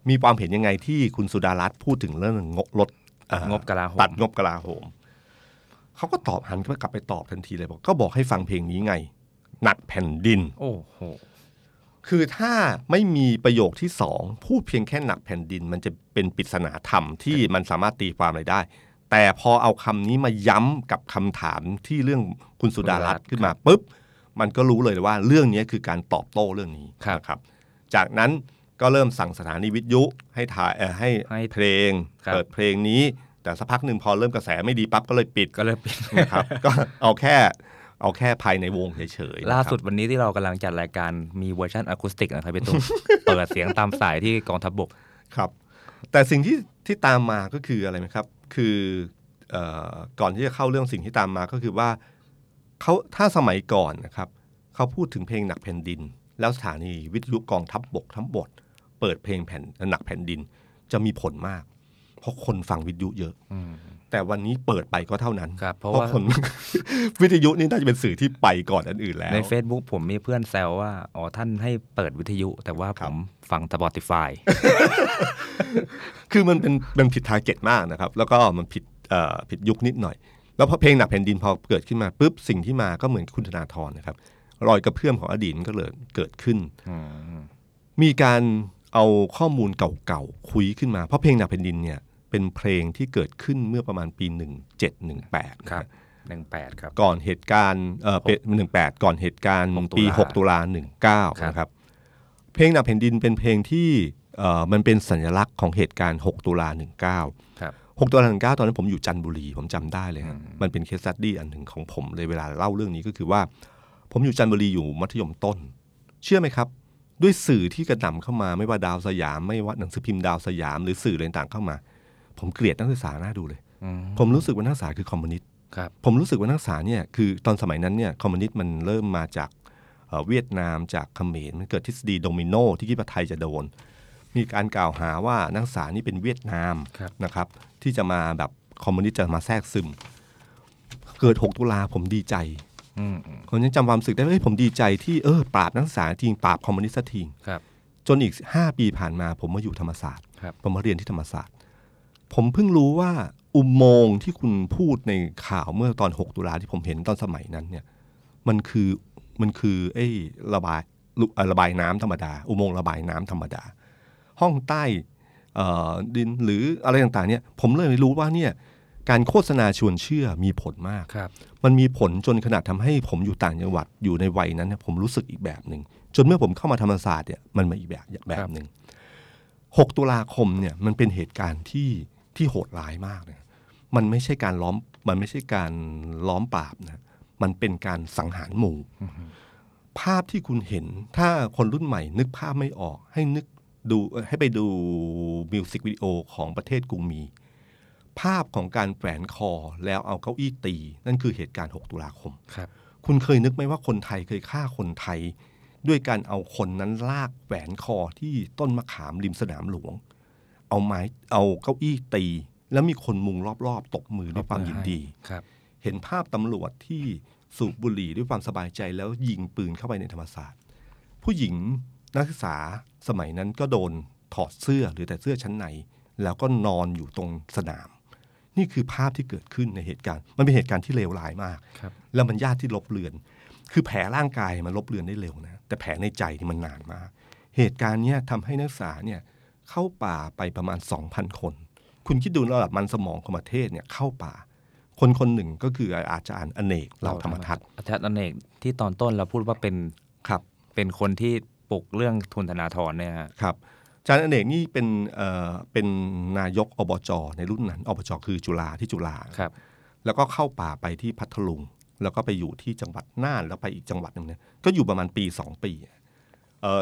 มีความเห็นยังไงที่คุณสุดารัตน์พูดถึงเรื่องงบลดเอ่องบกลาโหมตัดงบกลาโหมเขาก็ตอบหันกลับไปตอบทันทีเลยบอกก็บอกให้ฟังเพลงนี้ไงหนักแผ่นดิน โอ้โห คือถ้าไม่มีประโยคที่สองพูดเพียงแค่หนักแผ่นดิน มันจะเป็นปริศนาธรรมที่มันสามารถตีความอะไรได้ แต่พอเอาคำนี้มาย้ำกับคำถามที่เรื่องคุณสุดารัตน์ขึ้นมาปุ๊บมันก็รู้เลยว่าเรื่องนี้คือการตอบโต้เรื่องนี้ครับนะครับ จากนั้นก็เริ่มสั่งสถานีวิทยุให้ถ่ายเอ่อให้ให้เพลงครับเปิดเพลงนี้ แต่สักพักหนึ่งพอเริ่มกระแสไม่ดีปั๊บก็เลยปิดก็เลยปิดนะครับก็เอาแค่ เอาแค่ภายในวงเฉยๆนะครับล่าสุดวันนี้ที่เรากำลังจัดรายการมีเวอร์ชันอะคูสติกนะครับพี่ตุ้มเปิดเสียงตามสายที่กองทัพบกครับ แต่สิ่งที่ที่ตามมาก็คืออะไรไหมครับ คือเออก่อนที่จะเข้าเรื่องสิ่งที่ตามมาก็คือว่าเขาถ้าสมัยก่อนนะครับเขาพูดถึงเพลงหนักแผ่นดิน แล้วสถานีวิทยุกองทัพบบกทั้งบทเปิดเพลงแผ่นหนักแผ่นดินจะมีผลมาก เพราะคนฟังวิทยุเยอะอืม แต่วันนี้เปิดไปก็เท่านั้นครับเพราะว่า คน วิทยุนี่น่าจะเป็นสื่อที่ไปก่อนอันอื่นแล้ว ใน Facebook ผมมีเพื่อนแซวว่า อ๋อ ท่านให้เปิดวิทยุ แต่ว่าครัผบมฟัง Spotify คือมันเป็นมันผิดทาร์เก็ตมากนะครับ แล้วก็มันผิดเอ่อผิดยุคนิดหน่อย แล้วพอเพลงหนักแผ่นดินพอเกิดขึ้นมาปุ๊บสิ่งที่มาก็เหมือนคุณธนาธรนะครับรอยกระเพื่อมของอดีตมันก็เลยเกิดขึ้นอืมมีการเอาข้อมูลเก่าๆคุยขึ้นมา เพราะเพลงหนักแผ่นดินเนี่ย เป็นเพลงที่เกิดขึ้นเมื่อประมาณปี 1718ครับหนึ่งแปดครับก่อนเหตุการณ์เออเป็นหนึ่งแปดก่อนเหตุการณ์หกตุปีลาหกตุลาหนึ่งเก้าครับนะครับเพลงหนักแผ่นดินเป็นเพลงที่เอ่อมันเป็นสัญลักษณ์ของเหตุการณ์ 6 ตุลาหนึ่งเก้าครับหกตุลาหนึ่งเก้าตอนนั้นผมอยู่จันทบุรีผมจำได้เลยฮะมันเป็นเคส s ัดดี้อันหนึ่งของผมเลยเวลาเล่าเรื่องนี้ก็คือว่า ผมอยู่จันทบุรีอยู่มัธยมต้น เชื่อไหมครับด้วยสื่อที่กระหน่ำเข้ามาไม่ว่าดาวสยามไม่ว่าหนังสือพิมพ์ดาวสยามหรือสื่ออะไรต่างๆเข้ามา ผมเกลียดนักศึกษาน่าดูเลยอืมผมรู้สึกว่านักศึกษาคือคอมมิวนิสต์ครับผมรู้สึกว่านักศึกษาเนี่ยคือตอนสมัยนั้นเนี่ยคอมมิวนิสต์มันเริ่มมาจากเอ่อเวียดนามจากเขมรมันเกิดทฤษฎีโดมิโนที่คิดว่าไทยจะโดน มีการกล่าวหาว่านักศึกษานี่เป็นเวียดนามครับนะครับที่จะมาแบบคอมมิวนิสต์จะมาแทรกซึม เกิด 6 ตุลาผมดีใจอืมอืมผมยังจำความรู้สึกได้ว่าเฮ้ยผมดีใจที่เออปราบนักศึกษาจริงปราบคอมมิวนิสต์สักทีครับจนอีก 5 ปีผ่านมาผมมาอยู่ธรรมศาสตร์ครับผมมาเรียนที่ธรรมศาสตร์ ผมเพิ่งรู้ว่าอุโมงค์ที่คุณพูดในข่าวเมื่อตอน 6 ตุลาที่ผมเห็นตอนสมัยนั้นเนี่ยมันคือมันคือไอ้ระบายลุเอ่อระบายน้ำธรรมดา อุโมงค์ระบายน้ำธรรมดา ห้องใต้เอ่อดินหรืออะไรต่างๆเนี่ยผมเลยรู้ว่าเนี่ยการโฆษณาชวนเชื่อมีผลมากครับมันมีผลจนขนาดทำให้ผมอยู่ต่างจังหวัดอยู่ในวัยนั้นเนี่ยผมรู้สึกอีกแบบหนึ่งจนเมื่อผมเข้ามาธรรมศาสตร์เนี่ยมันมาอีกแบบแบบหนึ่งหกตุลาคมเนี่ยมันเป็นเหตุการณ์ที่ ที่โหดร้ายมากเลยมันไม่ใช่การล้อมมันไม่ใช่การล้อมปราบนะมันเป็นการสังหารหมู่ ภาพที่คุณเห็นถ้าคนรุ่นใหม่นึกภาพไม่ออก ให้นึกดูเอ่อให้ไปดูมิวสิกวิดีโอของประเทศกรุงมี ภาพของการแฝนคอแล้วเอาเก้าอี้ตี นั่นคือเหตุการณ์ 6 ตุลาคมครับ คุณเคยนึกไหมว่าคนไทยเคยฆ่าคนไทย ด้วยการเอาคนนั้นลากแหวนคอที่ต้นมะขามริมสนามหลวง เอาไม้เอาเก้าอี้ตี แล้วมีคนมุงรอบๆ ตบมือด้วยความยินดีครับ เห็นภาพตำรวจที่สูบบุหรี่ด้วยความสบายใจแล้วยิงปืนเข้าไปในธรรมศาสตร์ ผู้หญิงนักศึกษาสมัยนั้นก็โดนถอดเสื้อหรือแต่เสื้อชั้นใน แล้วก็นอนอยู่ตรงสนาม นี่คือภาพที่เกิดขึ้นในเหตุการณ์ มันเป็นเหตุการณ์ที่เลวร้ายมากครับแล้วมันยากที่ลบเลือน คือแผลร่างกายมันลบเลือนได้เร็วนะ แต่แผลในใจนี่มันนานมาก เหตุการณ์เนี้ยทำให้นักศึกษาเนี่ย เข้าป่าไปประมาณ 2,000 คน คุณคิดดูระดับมันสมองของประเทศเนี่ยเข้าป่า คนคนหนึ่งก็คืออาจารย์อเนกเหล่าธรรมทัศน์อาจารย์อเนกที่ตอนต้นเราพูดว่าเป็นครับเป็นคนที่ปลุกเรื่องทุนธนาธรเนี่ยฮะครับอาจารย์อเนกนี่เป็นเอ่อเป็นนายกอบจในรุ่นนั้นอบจคือจุฬาที่จุฬาครับ แล้วก็เข้าป่าไปที่พัทลุง แล้วก็ไปอยู่ที่จังหวัดน่านแล้วไปอีกจังหวัดหนึ่งเนี่ยก็อยู่ประมาณปีสองปีเอ่อ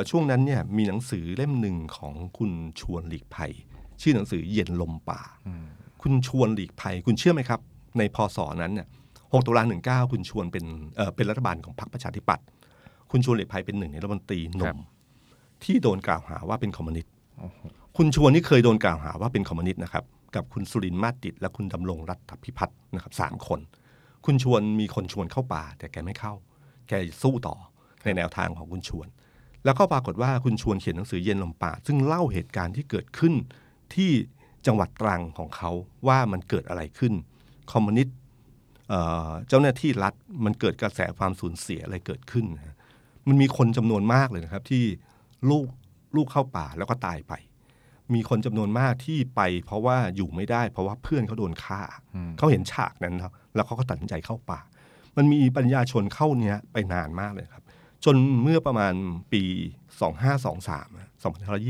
ช่วงนั้นเนี่ยมีหนังสือเล่มหนึ่งของคุณชวนหลีกภัย ชื่อหนังสือเย็นลมป่า คุณชวนหลีกภัย คุณเชื่อไหมครับ ในพศนั้นเนี่ยหกตุลาหนึ่งเก้าคุณชวนเป็นเอ่อเป็นรัฐบาลของพรรคประชาธิปัตย์คุณชวนหลีกภัยเป็นหนึ่งในรัฐมนตรีหคนุ่รับมที่โดนกล่าวหาว่าเป็นคอมมิวนิสต์คุณชวนนี่เคยโดนกล่าวหาว่าเป็นคอมมิวนิสต์นะครับกับคุณสุรินทร์มาสติดและคุณดำรงรัฐพิพัฒน์นะครับสามคน คุณชวนมีคนชวนเข้าป่า แต่แกไม่เข้า แกสู้ต่อในแนวทางของคุณชวน แล้วก็ปรากฏว่าคุณชวนเขียนหนังสือเย็นลมป่า ซึ่งเล่าเหตุการณ์ที่เกิดขึ้นที่จังหวัดตรังของเขาว่ามันเกิดอะไรขึ้น คอมมิวนิสต์เจ้าหน้าที่รัฐมันเกิดกระแสความสูญเสียอะไรเกิดขึ้นนะมันมีคนจำนวนมากเลยนะครับ ที่ลูกลูกเข้าป่าแล้วก็ตายไป มีคนจำนวนมากที่ไป เพราะว่าอยู่ไม่ได้ เพราะว่าเพื่อนเขาโดนฆ่า เขาเห็นฉากนั้นแล้วแล้วเขาก็ตัดสินใจเข้าป่า มันมีปัญญาชนเข้าเนี้ยไปนานมากเลยครับ จนเมื่อประมาณปี 2523อะ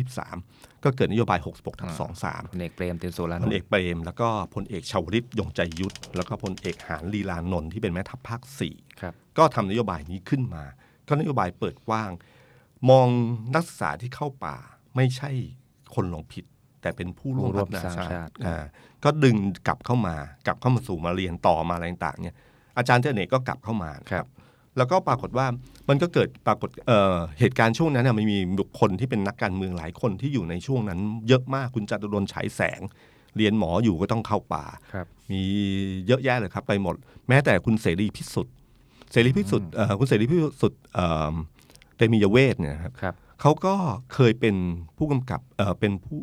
2523 ก็เกิดนโยบาย 66ทับ23พลเอกเปรมตินสุรานพลนเอกท์เปรม แล้วก็พลเอกชาวลิตยงใจยุทธ แล้วก็พลเอกหานลีลานนท์ที่เป็นแม่ทัพภาคสี่ครับก็ทำนโยบายนี้ขึ้นมา ก็นโยบายเปิดกว้าง มองนักศึกษาที่เข้าป่าไม่ใช่คนหลงผิด แต่เป็นผู้ร่วมผู้ร่วมพัฒนาสร้างชาชาติติอ่าก็ดึงกลับเข้ามากลับเข้ามาสู่มาเรียนต่อมาอะไรต่างๆเนี่ยอาจารย์เทเนกก็กลับเข้ามานะครับ แล้วก็ปรากฏว่ามันก็เกิดปรากฏเอ่อเหตุการณ์ช่วงนั้นน่ะมันมีบุคคลที่เป็นนักการเมืองหลายคนที่อยู่ในช่วงนั้น เยอะมากคุณจตุรนต์ฉายแสง เรียนหมออยู่ก็ต้องเข้าป่าครับมีเยอะแยะเลยครับไปหมด แม้แต่คุณเสรีพิสุทธิ์เสรีพิสุทธิ์เอ่อคุณเสรีพิสุทธิ์เอ่อเตมียเวทเนี่ยนะครับครับเขาก็เคยเป็นผู้กำกับเอ่อเป็นผู้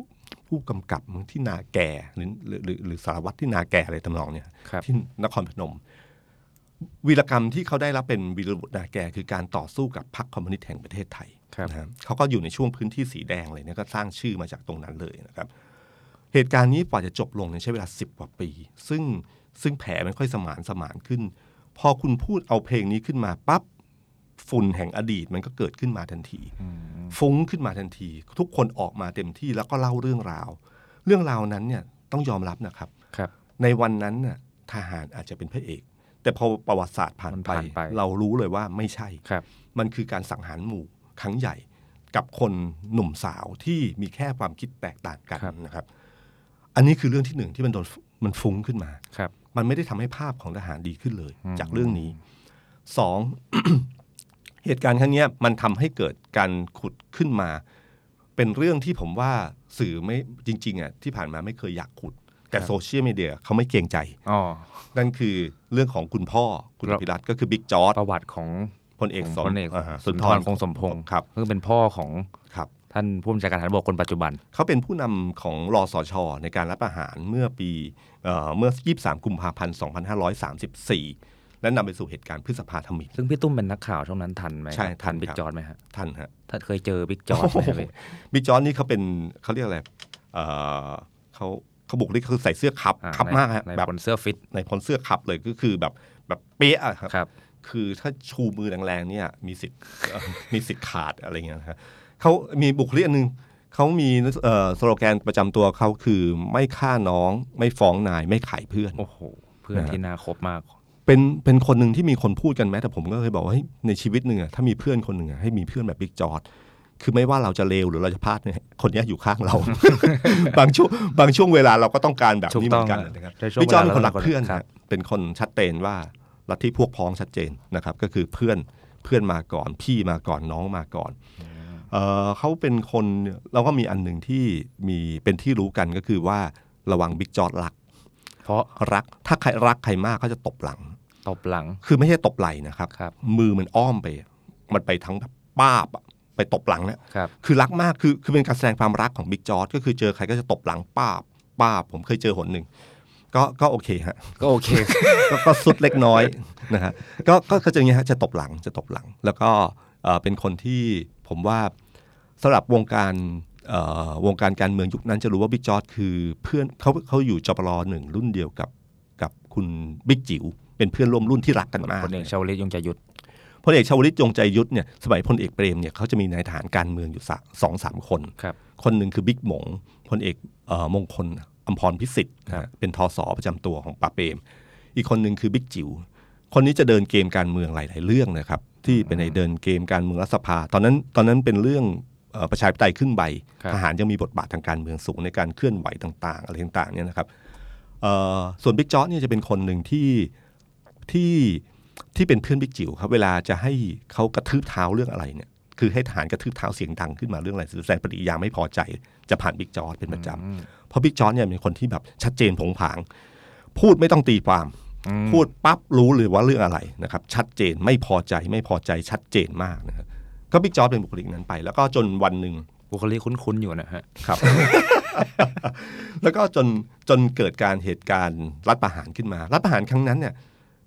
ผู้กำกับที่นาแก่หรือหรือหรือหรือสารวัตรที่นาแก่อะไรทำนองเนี่ยครับที่นครพนม วีรกรรมที่เขาได้รับเป็นวีรบุตรนาแก่คือการต่อสู้กับพรรคคอมมิวนิสต์แห่งประเทศไทยครับนะครับเขาก็อยู่ในช่วงพื้นที่สีแดงเลยเนี่ยก็สร้างชื่อมาจากตรงนั้นเลยนะครับ เหตุการณ์นี้กว่าจะจบลงเนี่ยใช้เวลาสิบกว่าปี ซึ่งซึ่งแผลมันค่อยสมานสมานขึ้น พอคุณพูดเอาเพลงนี้ขึ้นมาปั๊บฝุ่นแห่งอดีตมันก็เกิดขึ้นมาทันที ฟุ้งขึ้นมาทันที ทุกคนออกมาเต็มที่แล้วก็เล่าเรื่องราว เรื่องราวนั้นเนี่ยต้องยอมรับนะครับครับในวันนั้นน่ะทหารอาจจะเป็นพระเอก แต่พอประวัติศาสตร์ผ่านมันไปผ่านไป เรารู้เลยว่าไม่ใช่ครับมันคือการสังหารหมู่ครั้งใหญ่ กับคนหนุ่มสาวที่มีแค่ความคิดแตกต่างกันครับนะครับ อันนี้คือเรื่องที่หนึ่งที่มันโดนมันฟุ้งขึ้นมาครับ มันไม่ได้ทำให้ภาพของทหารดีขึ้นเลยอืมจากเรื่องนี้สองเหตุการณ์ครั้งเนี้ยมันทำให้เกิดการขุดขึ้นมา เป็นเรื่องที่ผมว่าสื่อไม่จริงๆอะที่ผ่านมาไม่เคยอยากขุด แต่โซเชียลมีเดียเขาไม่เกรงใจอ๋อนั่นคือเรื่องของคุณพ่อคุณครับพิรัตน์ก็คือบิ๊กจอร์ดประวัติของพลเอกของสมพลเอกาสุนทรคงสมพงศ์ครับซึ่งเป็นพ่อของครับท่านผู้บัญชาการทหารบกคนปัจจุบัน เขาเป็นผู้นำของรอสชในการรับอาหารเมื่อปีเอ่อเมื่อ 23 กุมภาพันธ์ 2534 และนำไปสู่เหตุการณ์พฤษภาธมิฬซึ่งพี่ตุ้มเป็นนักข่าวช่วงนั้นทันไหมใช่ครับทัทันนบิ๊ครักบจอร์ดไหมฮะท่านฮะถ้าเคยเจอบิ๊กจอร์ดไหมครับพี่บิ๊กจอร์ดนี่เขาเป็นเขาเรียกอะไรเอ่อเขา เขาบุกนี่คือใส่เสื้อคับอ่าคับในมากฮะในแบบบนเสื้อฟิตในพลเสื้อคับเลยก็คือแบบแบบเป๊ะอะครับครับ คือถ้าชูมือแรงๆเนี่ยมีสิทธิ์เอ่อมีสิทธิ์ขาดอะไรเงี้ยนะฮะเขามีบุคลิกอันหนึงเขามีเอ่อสโลแกนประจำตัวเขาคือไม่ฆ่าน้องไม่ฟ้องนายไม่ขายเพื่อนโอ้โหเพื่อนนะฮะที่น่าคบมากเป็นเป็นคนหนึ่งที่มีคนพูดกันแม้แต่ผมก็เคยบอกว่าเฮ้ยในชีวิตหนึ่งอะถ้ามีเพื่อนคนหนึ่งอะให้มีเพื่อนแบบบิ๊กจ๊อด คือไม่ว่าเราจะเลวหรือเราจะพลาดเนี่ยคนเนี้ยอยู่ข้างเรา บางช่วงบางช่วงเวลาเราก็ต้องการแบบนี้เหมือนกันถูกต้องนะครับในช่วงเวลาบิ๊กจ๊อดเป็นลาคนรักเพื่อนครับฮะเป็นคนชัดเจนว่าลัทธิพวกพ้องชัดเจนนะครับ ก็คือเพื่อนเพื่อนมาก่อน พี่มาก่อนน้องมาก่อนเออเขาเป็นคนเราก็มีอันหนึ่งที่มีเป็นที่รู้กันก็คือว่าระวังบิ๊กจอร์ดรัก เพราะรักถ้าใครรักใครมากเขาจะตบหลัง ตบหลัง คือไม่ใช่ตบไหล่นะครับครับมือมันอ้อมไป มันไปทั้งแบบป้าบอะ ไปตบหลังเนี่ยครับคือรักมากคือคือเป็นการแสดงความรักของบิ๊กจอร์ดก็คือเจอใครก็จะตบหลังป้าบป้าบผมเคยเจอหนหนึ่งก็ก็โอเคฮะก็โอเคก็ก็สุดเล็กน้อยนะฮะก็ก็ก็จะอย่างเงี้ยฮะจะตบหลังจะตบหลัง แล้วก็เอ่อเป็นคนที่ผมว่าสำหรับวงการเอ่อวงการการเมืองยุคนั้นจะรู้ว่าบิ๊กจอร์ดคือเพื่อนเขาเขาอยู่จปรหนึ่งรุ่นเดียวกับกับคุณบิ๊กจิ๋วเป็นเพื่อนร่วมรุ่นที่รักกันมากพลเอกชาวลิตยงใจยุทธ พลเอกชาวลิตยงใจยุทธเนี่ยสมัยพลเอกเปรมเนี่ยเขาจะมีนายทหารการเมืองอยู่สองสามคนครับคนหนึ่งคือบิ๊กหมงพลเอกเอ่อมงคลอมพรพิสิทธิ์นะฮะเป็นทศประจำตัวของป่าเปรม อีกคนหนึ่งคือบิ๊กจิ๋วคนนี้จะเดินเกมการเมืองหลาย ๆ เรื่องนะครับ ที่เป็นในเดินเกมการเมืองรัฐสภา ตอนนั้นตอนนั้นเป็นเรื่องเอ่อประชาธิปไตยครึ่งใบครับทหารยังมีบทบาททางการเมืองสูงในการเคลื่อนไหวต่าง ๆ อะไรต่าง ๆ เนี่ยนะครับเอ่อส่วนบิ๊กจอร์ดเนี่ยจะเป็นคนหนึ่งที่ที่ ที่เป็นเพื่อนบิ๊กจิ๋วครับเวลาจะให้เขากระทืบเท้าเรื่องอะไรเนี่ยคือให้ทหารกระทืบเท้าเสียงดังขึ้นมาเรื่องอะไรแสดงปฏิกิริยาไม่พอใจจะผ่านบิ๊กจอร์ดเป็นประจำเพราะบิ๊กจอร์ดเนี่ยเป็นคนที่แบบชัดเจนโผงผาง พูดไม่ต้องตีความอืมพูดปั๊บรู้เลยว่าเรื่องอะไรนะครับชัดเจนไม่พอใจไม่พอใจชัดเจนมากนะครับก็บิ๊กจ๊อดเป็นบุคลิกนั้นไป แล้วก็จนวันหนึ่งบุคลิกคุ้นๆอยู่นะฮะครับ แล้วก็จนจนเกิดการเหตุการณ์รัฐประหารขึ้นมา รัฐประหารครั้งนั้นเนี่ย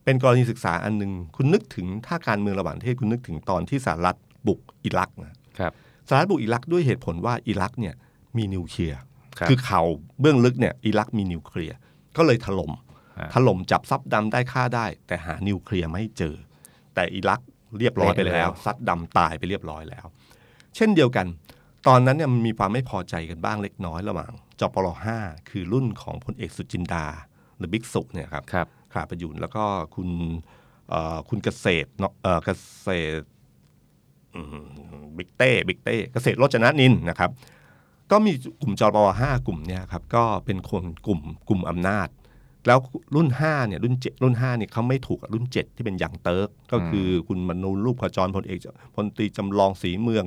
เป็นกรณีศึกษาอันหนึ่งคุณนึกถึงถ้าการเมืองระหว่างประเทศคุณนึกถึงตอนที่สหรัฐบุกอิรักนะครับสหรัฐบุกอิรักด้วยเหตุผลว่าอิรักเนี่ยมีนิวเคลียร์ครับคือข่าวเบื้องลึกเนี่ยอิรักมีนิวเคลียร์ก็เลยถล่มอ่าถล่มจับซับดำได้ฆ่าได้ แต่หานิวเคลียร์ไม่เจอ แต่อิรักเรียบร้อยไปแล้ว ซัดดำตายไปเรียบร้อยแล้ว เช่นเดียวกัน ตอนนั้นเนี่ยมันมีความไม่พอใจกันบ้างเล็กน้อยระหว่างจปรห้าคือรุ่นของพลเอกสุจินดาหรือบิ๊กสุเนี่ยครับครับ คราประยูรแล้วก็คุณเอ่อคุณเกษตรเนาะเอ่อเกษตรอืมบิ๊กเต้บิ๊กเต้เกษตรโรจนนิลนะครับ ก็มีกลุ่มจปรห้ากลุ่มเนี่ยครับก็เป็นคนกลุ่มกลุ่มอำนาจ แล้วรุ่นห้าเนี่ยรุ่นเจ็ดรุ่นห้าเนี่ยเขาไม่ถูกกับรุ่นเจ็ดที่เป็นอย่างเติร์กก็คือคุณมนูญรูปขจรพลเอกพลตรีจำลองศรีเมือง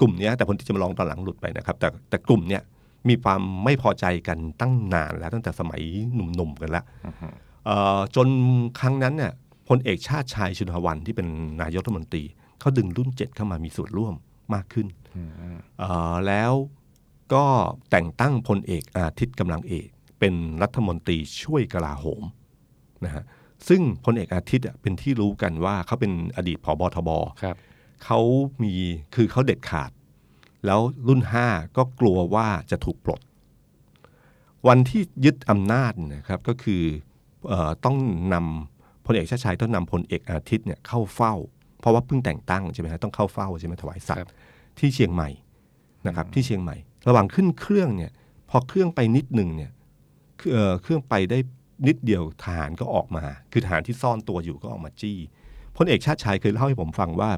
กลุ่มเนี้ยแต่พลตรีจำลองตอนหลังหลุดไปนะครับ แต่แต่กลุ่มเนี้ยมีความไม่พอใจกันตั้งนานแล้วตั้งแต่สมัยหนุ่มๆกันแล้วเอ่อ จนครั้งนั้นเนี่ยพลเอกชาติชายชุนหวันที่เป็นนายกรัฐมนตรีเขาดึงรุ่นเจ็ดเข้ามามีส่วนร่วมมากขึ้นเอ่อแล้วก็แต่งตั้งพลเอกอาทิตย์กำลังเอก เป็นรัฐมนตรีช่วยกลาโหมนะฮะซึ่งพลเอกอาทิตย์อะเป็นที่รู้กันว่าเขาเป็นอดีตผบทบครับเขามีคือเขาเด็ดขาด แล้วรุ่นห้าก็กลัวว่าจะถูกปลด วันที่ยึดอำนาจนะครับก็คือเออ ต้องนำพลเอกชาติชายต้องนำพลเอกอาทิตย์เนี่ยเข้าเฝ้า เพราะว่าเพิ่งแต่งตั้งใช่ไหมฮะต้องเข้าเฝ้าใช่ไหมถวายสัตครัย์ที่เชียงใหม่นะครับที่เชียงใหม่ ระหว่างขึ้นเครื่องเนี่ยพอเครื่องไปนิดหนึ่งเนี่ยเเครื่องไปได้นิดเดียวทหารก็ออกมา คือทหารที่ซ่อนตัวอยู่ก็ออกมาจี้พลเอกชาติชายเคยเล่าให้ผมฟังว่า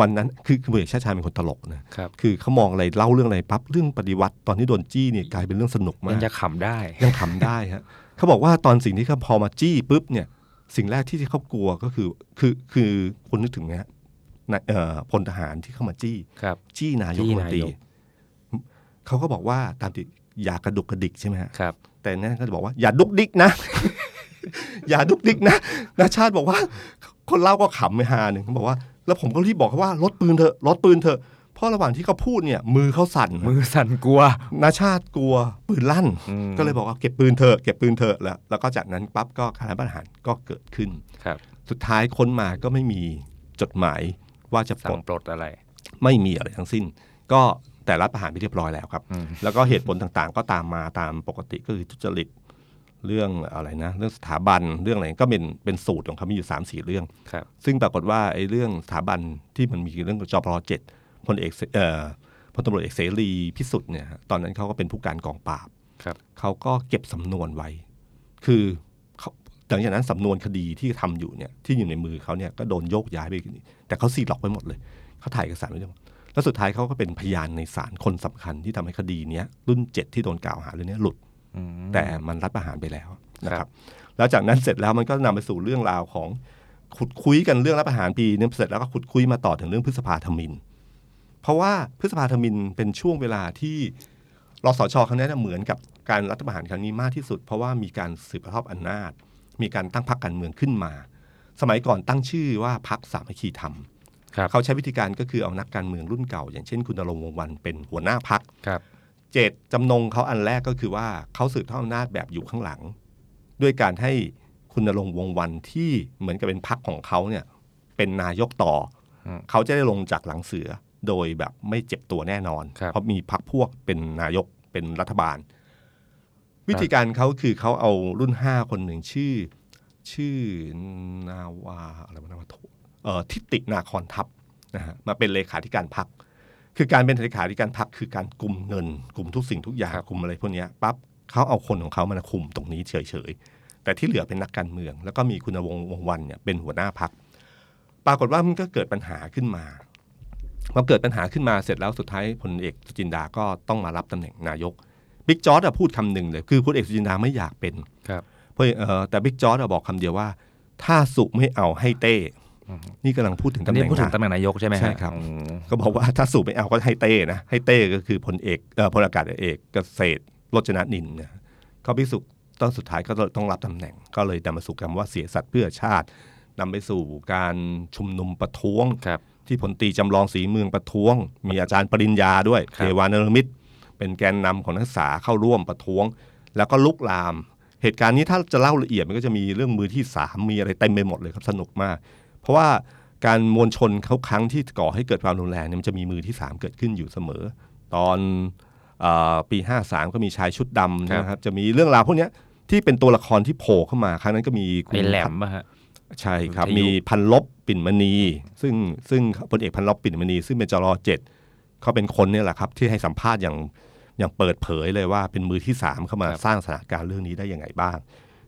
วันนั้นคือคือพลเอกชาติชายเป็นคนตลกนะครับคือเขามองอะไรเล่าเรื่องอะไรปั๊บเรื่องปฏิวัติตอนที่โดนจี้เนี่ยกลายเป็นเรื่องสนุกมากยังจะขำได้ยังขำได้ฮะ เขาบอกว่าตอนสิ่งที่เขาพอมาจี้ปุ๊บเนี่ยสิ่งแรกที่เขากลัวก็คือคือคือคุณนึกถึงนะฮะนายเอ่อพลทหารที่เข้ามาจี้ครับจี้นายกจี้รัฐมนตรีนายกเขาก็บอกว่าตามติอย่ากระดุกกระดิกใช่ไหมฮะครับแต่นั่นก็จะบอกว่าอย่าดุกดิกนะ อย่าดุกดิกนะนาชาติบอกว่า คนเล่าก็ขำไปฮาหนึ่งเขาบอกว่า แล้วผมก็รีบบอกเขาว่าลดปืนเถอะลดปืนเถอะเพ ราะระหว่างที่เขาพูดเนี่ย มือเขาสั่นมือสั่นกลัวนาชาติกลัวปืนลั่นอืมก็เลยบอกว่าเก็บปืนเถอะเก็บปืนเถอะแล้วแล้วก็จากนั้นปั๊บก็การรัฐประหารก็เกิดขึ้นครับ สุดท้ายค้นมาก็ไม่มีจดหมายว่าจะปลสั่งดปลดอะไร ไม่มีอะไรทั้งสิ้น ก็แต่รัฐประหารไปเรียบร้อยแล้วครับอืมแล้วก็เหตุผลต่างๆ ก็ตามมาตามปกติก็คือทุจริตเรื่องอะไรนะ เรื่องสถาบันเรื่องอะไรก็เป็นเป็นสูตรของเขามีอยู่สามสี่เรื่องครับซึ่งปรากฏว่าไอ้เรื่องสถาบันที่มันมีเรื่องจปรเจ็ด พลเอกเสเอ่อพลตำรวจเอกเสรีพิสุทธิ์เนี่ยฮะตอนนั้นเขาก็เป็นผู้การกองปราบครับเขาก็เก็บสำนวนไว้ คือเขาหลังจากนั้นสำนวนคดีที่ทำอยู่เนี่ยที่อยู่ในมือเขาเนี่ยก็โดนโยกย้ายไปแต่เขาซีล็อกไว้หมดเลยเขาถ่ายเอกสารไว้หมดแล้วสุดท้ายเขาก็เป็นพยานในศาลคนสำคัญที่ทำให้คดีเนี้ยรุ่นเจ็ดที่โดนกล่าวหาเรื่องเนี้ยหลุดอืมแต่มันรัฐประหารไปแล้วนะคครัรับบแล้วจากนั้นเสร็จแล้วมันก็นำไปสู่เรื่องราวของขุดคุยกันเรื่องรัฐประหารปีนึงเสร็จแล้วก็ขุดคุยมาต่อถึงเรื่องพฤษภาธมิน เพราะว่าพฤษภาธมินเป็นช่วงเวลาที่รสชครั้งนี้นเหมือนกับการรัฐประหารครั้งนี้มากที่สุด เพราะว่ามีการสืบทอดอำนาจ มีการตั้งพรรคการเมืองขึ้นมา สมัยก่อนตั้งชื่อว่าพรรคสามัคคีธรรมครับเขาใช้วิธีการก็คือเอานักการเมืองรุ่นเก่า อย่างเช่นคุณนรงค์วงศ์วันเป็นหัวหน้าพรรคครับเจตจำนงเขาอันแรกก็คือว่าเขาสืบทอดอำนาจแบบอยู่ข้างหลัง ด้วยการให้คุณนรงค์วงศ์วันที่เหมือนกับเป็นพรรคของเขาเนี่ยเป็นนายกต่ออมเขาจะได้ลงจากหลังเสือ โดยแบบไม่เจ็บตัวแน่นอนครับเพราะมีพรรคพวกเป็นนายกเป็นรัฐบาล วิธีการเขาคือเขาเอารุ่นห้าคนหนึ่งชื่อ ชื่อนาวาอะไรวะนาวาโทเอ่อทิตินาคอนทัพนะฮะมาเป็นเลขาธิการพรรคคือการเป็นเลขาธิการพรรคคือการกลุ่มเงินกลุ่มทุกสิ่งทุกอย่างครับกลุ่มอะไรพวกเนี้ยปั๊บเขาเอาคนของเขามาคุมตรงนี้เฉยๆแต่ที่เหลือเป็นนักการเมือง แล้วก็มีคุณวงศ์วงศ์วันเนี่ยเป็นหัวหน้าพรรคปรากฏว่ามันก็เกิดปัญหาขึ้นมา พอเกิดปัญหาขึ้นมาเสร็จแล้วสุดท้ายพลเอกสุจินดาก็ต้องมารับตำแหน่งนายกบิ๊กจ๊อดพูดคำหนึ่งเลยคือพลเอกสุจินดาไม่อยากเป็นครับเพราะเอ่อแต่บิ๊กจ๊อดบอกคำเดียวว่า ถ้าสุไม่เอาให้เต้นี่กำลังพูดถึงอัตำนแหนี้น่งพูดถึงนะตำแหน่งนายกใช่ไหมฮะใช่ครับอืมก็บอกว่าถ้าสุไม่เอาก็ให้เต้นะให้เต้ก็คือพลเอกเอ่อพลอากาศเอกเกษตรโรจนนินทร์นะก็บิ๊กสุตอนสุดท้ายก็ต้องรับตำแหน่ง ก็เลยนำมาสู่คำว่าเสียสัตย์เพื่อชาตินำไปสู่การชุมนุมประท้วงครับ ที่พลตรีจำลองสีเมืองประท้วง มีอาจารย์ปริญญาด้วยคเทรับวานรมิตร เป็นแกนนำของนักศึกษาเข้าร่วมประท้วง แล้วก็ลุกลาม เหตุการณ์นี้ถ้าจะเล่าละเอียดมันก็จะมีเรื่องมือที่สามมีอะไรเต็มไปหมดเลยครับสนุกมาก เพราะว่าการมวลชนเขาครั้งที่ก่อให้เกิดความรุนแรงเนี่ยมันจะมีมือที่สามเกิดขึ้นอยู่เสมอ ตอนเออปี 53 ก็มีชายชุดดำครับนะครับจะมีเรื่องราวพวกเนี้ยที่เป็นตัวละครที่โผล่เข้ามา ครั้งนั้นก็มีคุณไอ้แหลมป่ะฮะ ใช่ครับวิทยุมีพันลบปิ่นมณี ซึ่งซึ่งพลเอกพันลบปิ่นมณี ซึ่งเป็นจรเจ็ดเขาเป็นคนเนี่ยแหละครับ ที่ให้สัมภาษณ์อย่างอย่างเปิดเผยเลยว่าเป็นมือที่สามเข้ามาสร้างสถานการณ์เรื่องนี้ได้ยังไงบ้าง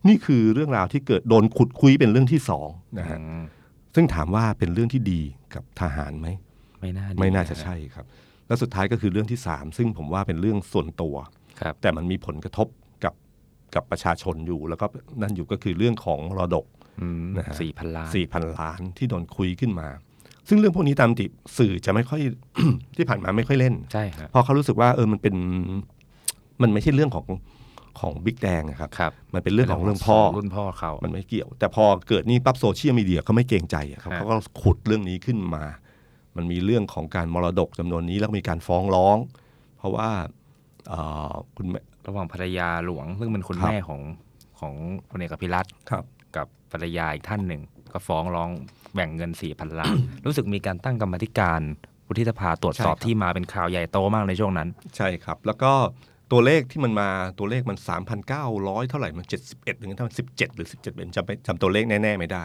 นี่คือเรื่องราวที่เกิดโดนขุดคุยเป็นเรื่องที่สองนะฮะอืมซึ่งถามว่าเป็นเรื่องที่ดีกับทหารไหมไม่น่าดีไม่น่าจะฮใช่ครับ แล้วสุดท้ายก็คือเรื่องที่สามซึ่งผมว่าเป็นเรื่องส่วนตัวครับแต่มันมีผลกระทบกับกับประชาชนอยู่ แล้วก็นั่นอยู่ก็คือเรื่องของมรดกอืม นะฮะสี่พันล้านสี่พันล้านที่โดนคุยขึ้นมา ซึ่งเรื่องพวกนี้ตามติสื่อจะไม่ค่อยที่ผ่านมาไม่ค่อยเล่นใช่ครับเพราะเขารู้สึกว่าเออมันเป็นมันไม่ใช่เรื่องของของบิ๊กแดงอะครับครับมันเป็นเรื่องของเรื่องพ่อรุ่นพ่อเขา มันไม่เกี่ยว แต่พอเกิดนี่ปั๊บโซเชียลมีเดียเขาไม่เกรงใจอะครับฮะเขาก็ขุดเรื่องนี้ขึ้นมา มันมีเรื่องของการมรดกจำนวนนี้แล้วก็มีการฟ้องร้อง เพราะว่าเอ่อคุณแม่ระหว่างภรรยาหลวง ซึ่งเป็นคุณครับแม่ของของพลเอกอภิรัตน์ครับกับ ภรรยาอีกท่านหนึ่ง ก็ฟ้องร้องแบ่งเงินสี่พันล้าน รู้สึกมีการตั้งกรรมาธิการวุฒิสภาตรวจสอบใช่ครับที่มาเป็นข่าวใหญ่โตมากในช่วงนั้น ใช่ครับ แล้วก็ตัวเลขที่มันมาตัวเลขมัน 3,900 เท่าไหร่มัน 71หรือเท่า17 หรือ 17เป็นจำไม่จำตัวเลขแน่ ๆ ไม่ได้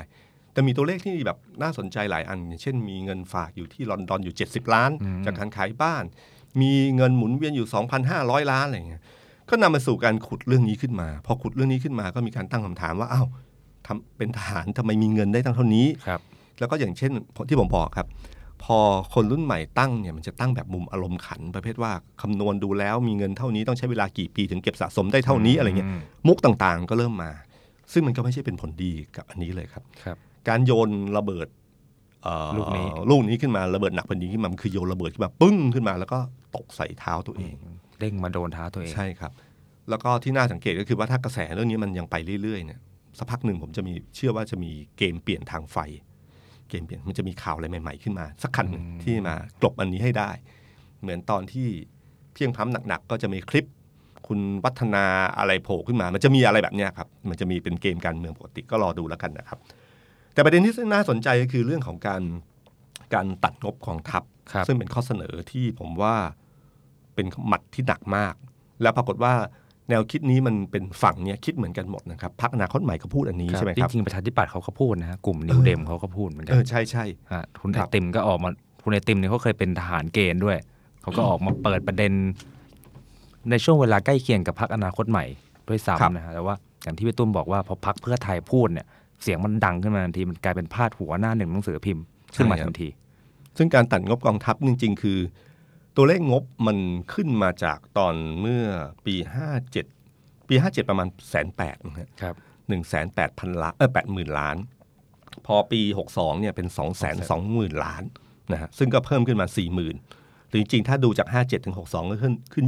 แต่มีตัวเลขที่แบบน่าสนใจหลายอันอย่างเช่นมีเงินฝากอยู่ที่ลอนดอนอยู่ 70 ล้านอืมจากการขายบ้าน มีเงินหมุนเวียนอยู่ 2,500 ล้านอะไรอย่างเงี้ยก็นำมาสู่การขุดเรื่องนี้ขึ้นมา พอขุดเรื่องนี้ขึ้นมาก็มีการตั้งคำถามว่าอ้าว ทำเป็นทหารทำไมมีเงินได้ตั้งเท่านี้ครับ แล้วก็อย่างเช่นที่ผมบอกครับ พอคนรุ่นใหม่ตั้งเนี่ยมันจะตั้งแบบมุมอารมณ์ขัน ประเภทว่าคำนวณดูแล้วมีเงินเท่านี้ต้องใช้เวลากี่ปีถึงเก็บสะสมได้เท่านี้อะไรเงี้ยมมุกต่างๆ ก็เริ่มมา ซึ่งมันก็ไม่ใช่เป็นผลดีกับอันนี้เลยครับครับ การโยนระเบิดเอ่อลูกนี้ลูกนี้ขึ้นมาระเบิดหนักแผ่นดินขึ้นมามันคือโยนระเบิดขึ้นมาปึ้งขึ้นมา แล้วก็ตกใส่เท้าตัวเอง เด้งมาโดนเท้าตัวเองใช่ครับ แล้วก็ที่น่าสังเกตก็คือว่าถ้ากระแสเรื่องนี้มันยังไปเรื่อยๆเนี่ย สักพักหนึ่งผมจะมีเชื่อว่าจะมีเกมเปลี่ยนทางไฟ เกมเปลี่ยนมันจะมีข่าวอะไรใหม่ ๆ ขึ้นมา สักคันหนึ่งที่มากลบอันนี้ให้ได้ เหมือนตอนที่เพียงพร้ำหนักๆก็จะมีคลิป คุณวัฒนาอะไรโผล่ขึ้นมา มันจะมีอะไรแบบเนี้ยครับ มันจะมีเป็นเกมการเมืองปกติก็รอดูแล้วกันนะครับ แต่ประเด็นที่น่าสนใจก็คือเรื่องของการการตัดงบกองทัพครับซึ่งเป็นข้อเสนอที่ผมว่าเป็นหมัดที่หนักมาก แล้วปรากฏว่า แนวคิดนี้มันเป็นฝั่งเนี้ยคิดเหมือนกันหมดนะครับพักอนาคตใหม่ก็พูดอันนี้ใช่ไหมครับจริงๆประชาธิปัตย์เขาก็พูดนะฮะกลุ่มนิวเดมเขาก็พูดเหมือนกัเอนอใช่ใช่ฮะคุณคไอรับติมก็ออกมาคุณไอติมเนี่ยเขาเคยเป็นทหารเกณฑ์ด้วย เขาก็ออกมาเปิดประเด็น ในช่วงเวลาใกล้เคียงกับพรรคอนาคตใหม่ด้วยครับซ้ำนะฮะแต่ว่าอย่างที่พี่ตุ้มบอกว่าพอพรรคเพื่อไทยพูดเนี่ยเสียงมันดังขึ้นมาทันทีมันกลายเป็นพาดหัวหน้าหนึ่งหนังสือพิมพ์ขึ้นมาทันที ซึ่งการตัดงบกองทัพจริง ๆ คือ ตัวเลขงบมันขึ้นมาจากตอนเมื่อปี 57 ปี 57 ประมาณแสนแปดนะฮะครับหนึ่งแสนแปดพันล้านเออแปดหมื่นล้าน พอปี 62เนี่ยเป็น2องแสนสองหมื่นล้านนะฮะซึ่งก็เพิ่มขึ้นมา 4 0,000ื่นหรือจริงๆ ถ้าดูจาก 57ถึง62 ก็ขึ้นขึ้น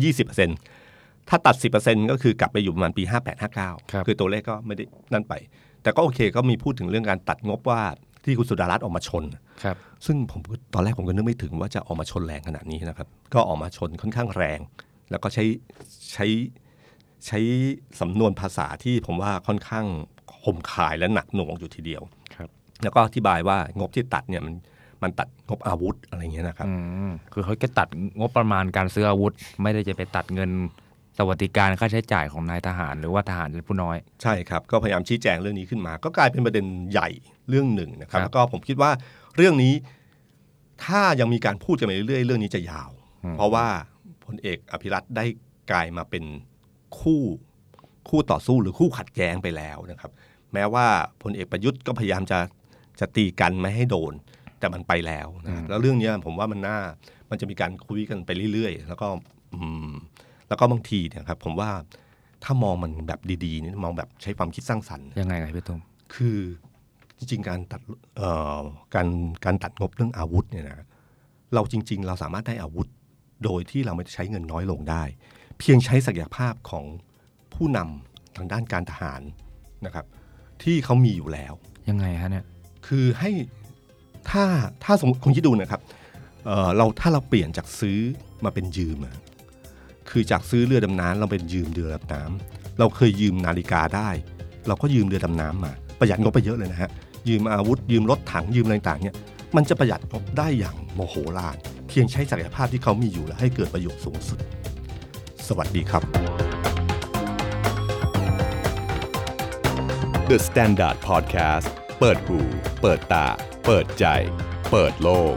20%ถ้าตัด 10%ก็คือกลับไปอยู่ประมาณปี 58 59ครับคือตัวเลขก็ไม่ได้นั่นไป แต่ก็โอเคก็มีพูดถึงเรื่องการตัดงบว่าที่คุณสุดารัตน์ออกมาชน ครับซึ่งผมก็ตอนแรกผมก็นึกไม่ถึงว่าจะออกมาชนแรงขนาดนี้นะครับ ก็ออกมาชนค่อนข้างแรง แล้วก็ใช้ใช้ใช้สำนวนภาษาที่ผมว่าค่อนข้างคมคายและหนักหน่วงอยู่ทีเดียวครับแล้วก็อธิบายว่างบที่ตัดเนี่ยมันมันตัดงบอาวุธอะไรเงี้ยนะครับอืมคือเขาแค่ตัดงบประมาณการซื้ออาวุธ ไม่ได้จะไปตัดเงินสวัสดิการค่าใช้จ่ายของนายทหาร หรือว่าทหารชั้นผู้น้อย ใช่ครับ ก็พยายามชี้แจงเรื่องนี้ขึ้นมา ก็กลายเป็นประเด็นใหญ่เรื่องหนึ่งนะครับครับแล้วก็ผมคิดว่า เรื่องนี้ถ้ายังมีการพูดกันไปเรื่อยๆ เรื่องนี้จะยาวอืมเพราะว่าพลเอกอภิรัตน์ได้กลายมาเป็นคู่คู่ต่อสู้หรือคู่ขัดแย้งไปแล้วนะครับ แม้ว่าพลเอกประยุทธ์ก็พยายามจะจะตีกันไม่ให้โดน แต่มันไปแล้วนะแล้วเรื่องเนี้ยผมว่ามันน่ามันจะมีการคุยกันไปเรื่อยๆ แล้วก็อืมแล้วก็บางทีเนี่ยครับ ผมว่าถ้ามองมันแบบดีๆนี่มองแบบใช้ความคิดสร้างสรรค์ยังไงครับพี่ตุ้มคือ จริงๆการตัดเอ่อการการตัดงบเรื่องอาวุธเนี่ยนะเราจริง ๆ เราสามารถได้อาวุธโดยที่เราไม่ใช้เงินน้อยลงได้ เพียงใช้ศักยภาพของผู้นำทางด้านการทหารนะครับ ที่เขามีอยู่แล้วยังไงฮะเนี่ยคือให้ถ้าถ้าสมมติคุณคิดดูนะครับเอ่อเราถ้าเราเปลี่ยนจากซื้อมาเป็นยืมอะคือจากซื้อเรือดำน้ำเราเป็นยืมเรือดำน้ำเราเคยยืมนาฬิกาได้ เราก็ยืมเรือดำน้ำมา ประหยัดงบไปเยอะเลยนะฮะ ยืมอาวุธ ยืมรถถังยืมอะไรต่างเนี่ยมันจะประหยัดงบได้อย่างโมโหลาน เพียงใช้ศักยภาพที่เขามีอยู่และให้เกิดประโยชน์สูงสุด สวัสดีครับ The Standard Podcast เปิดหู เปิดตา เปิดใจ เปิดโลก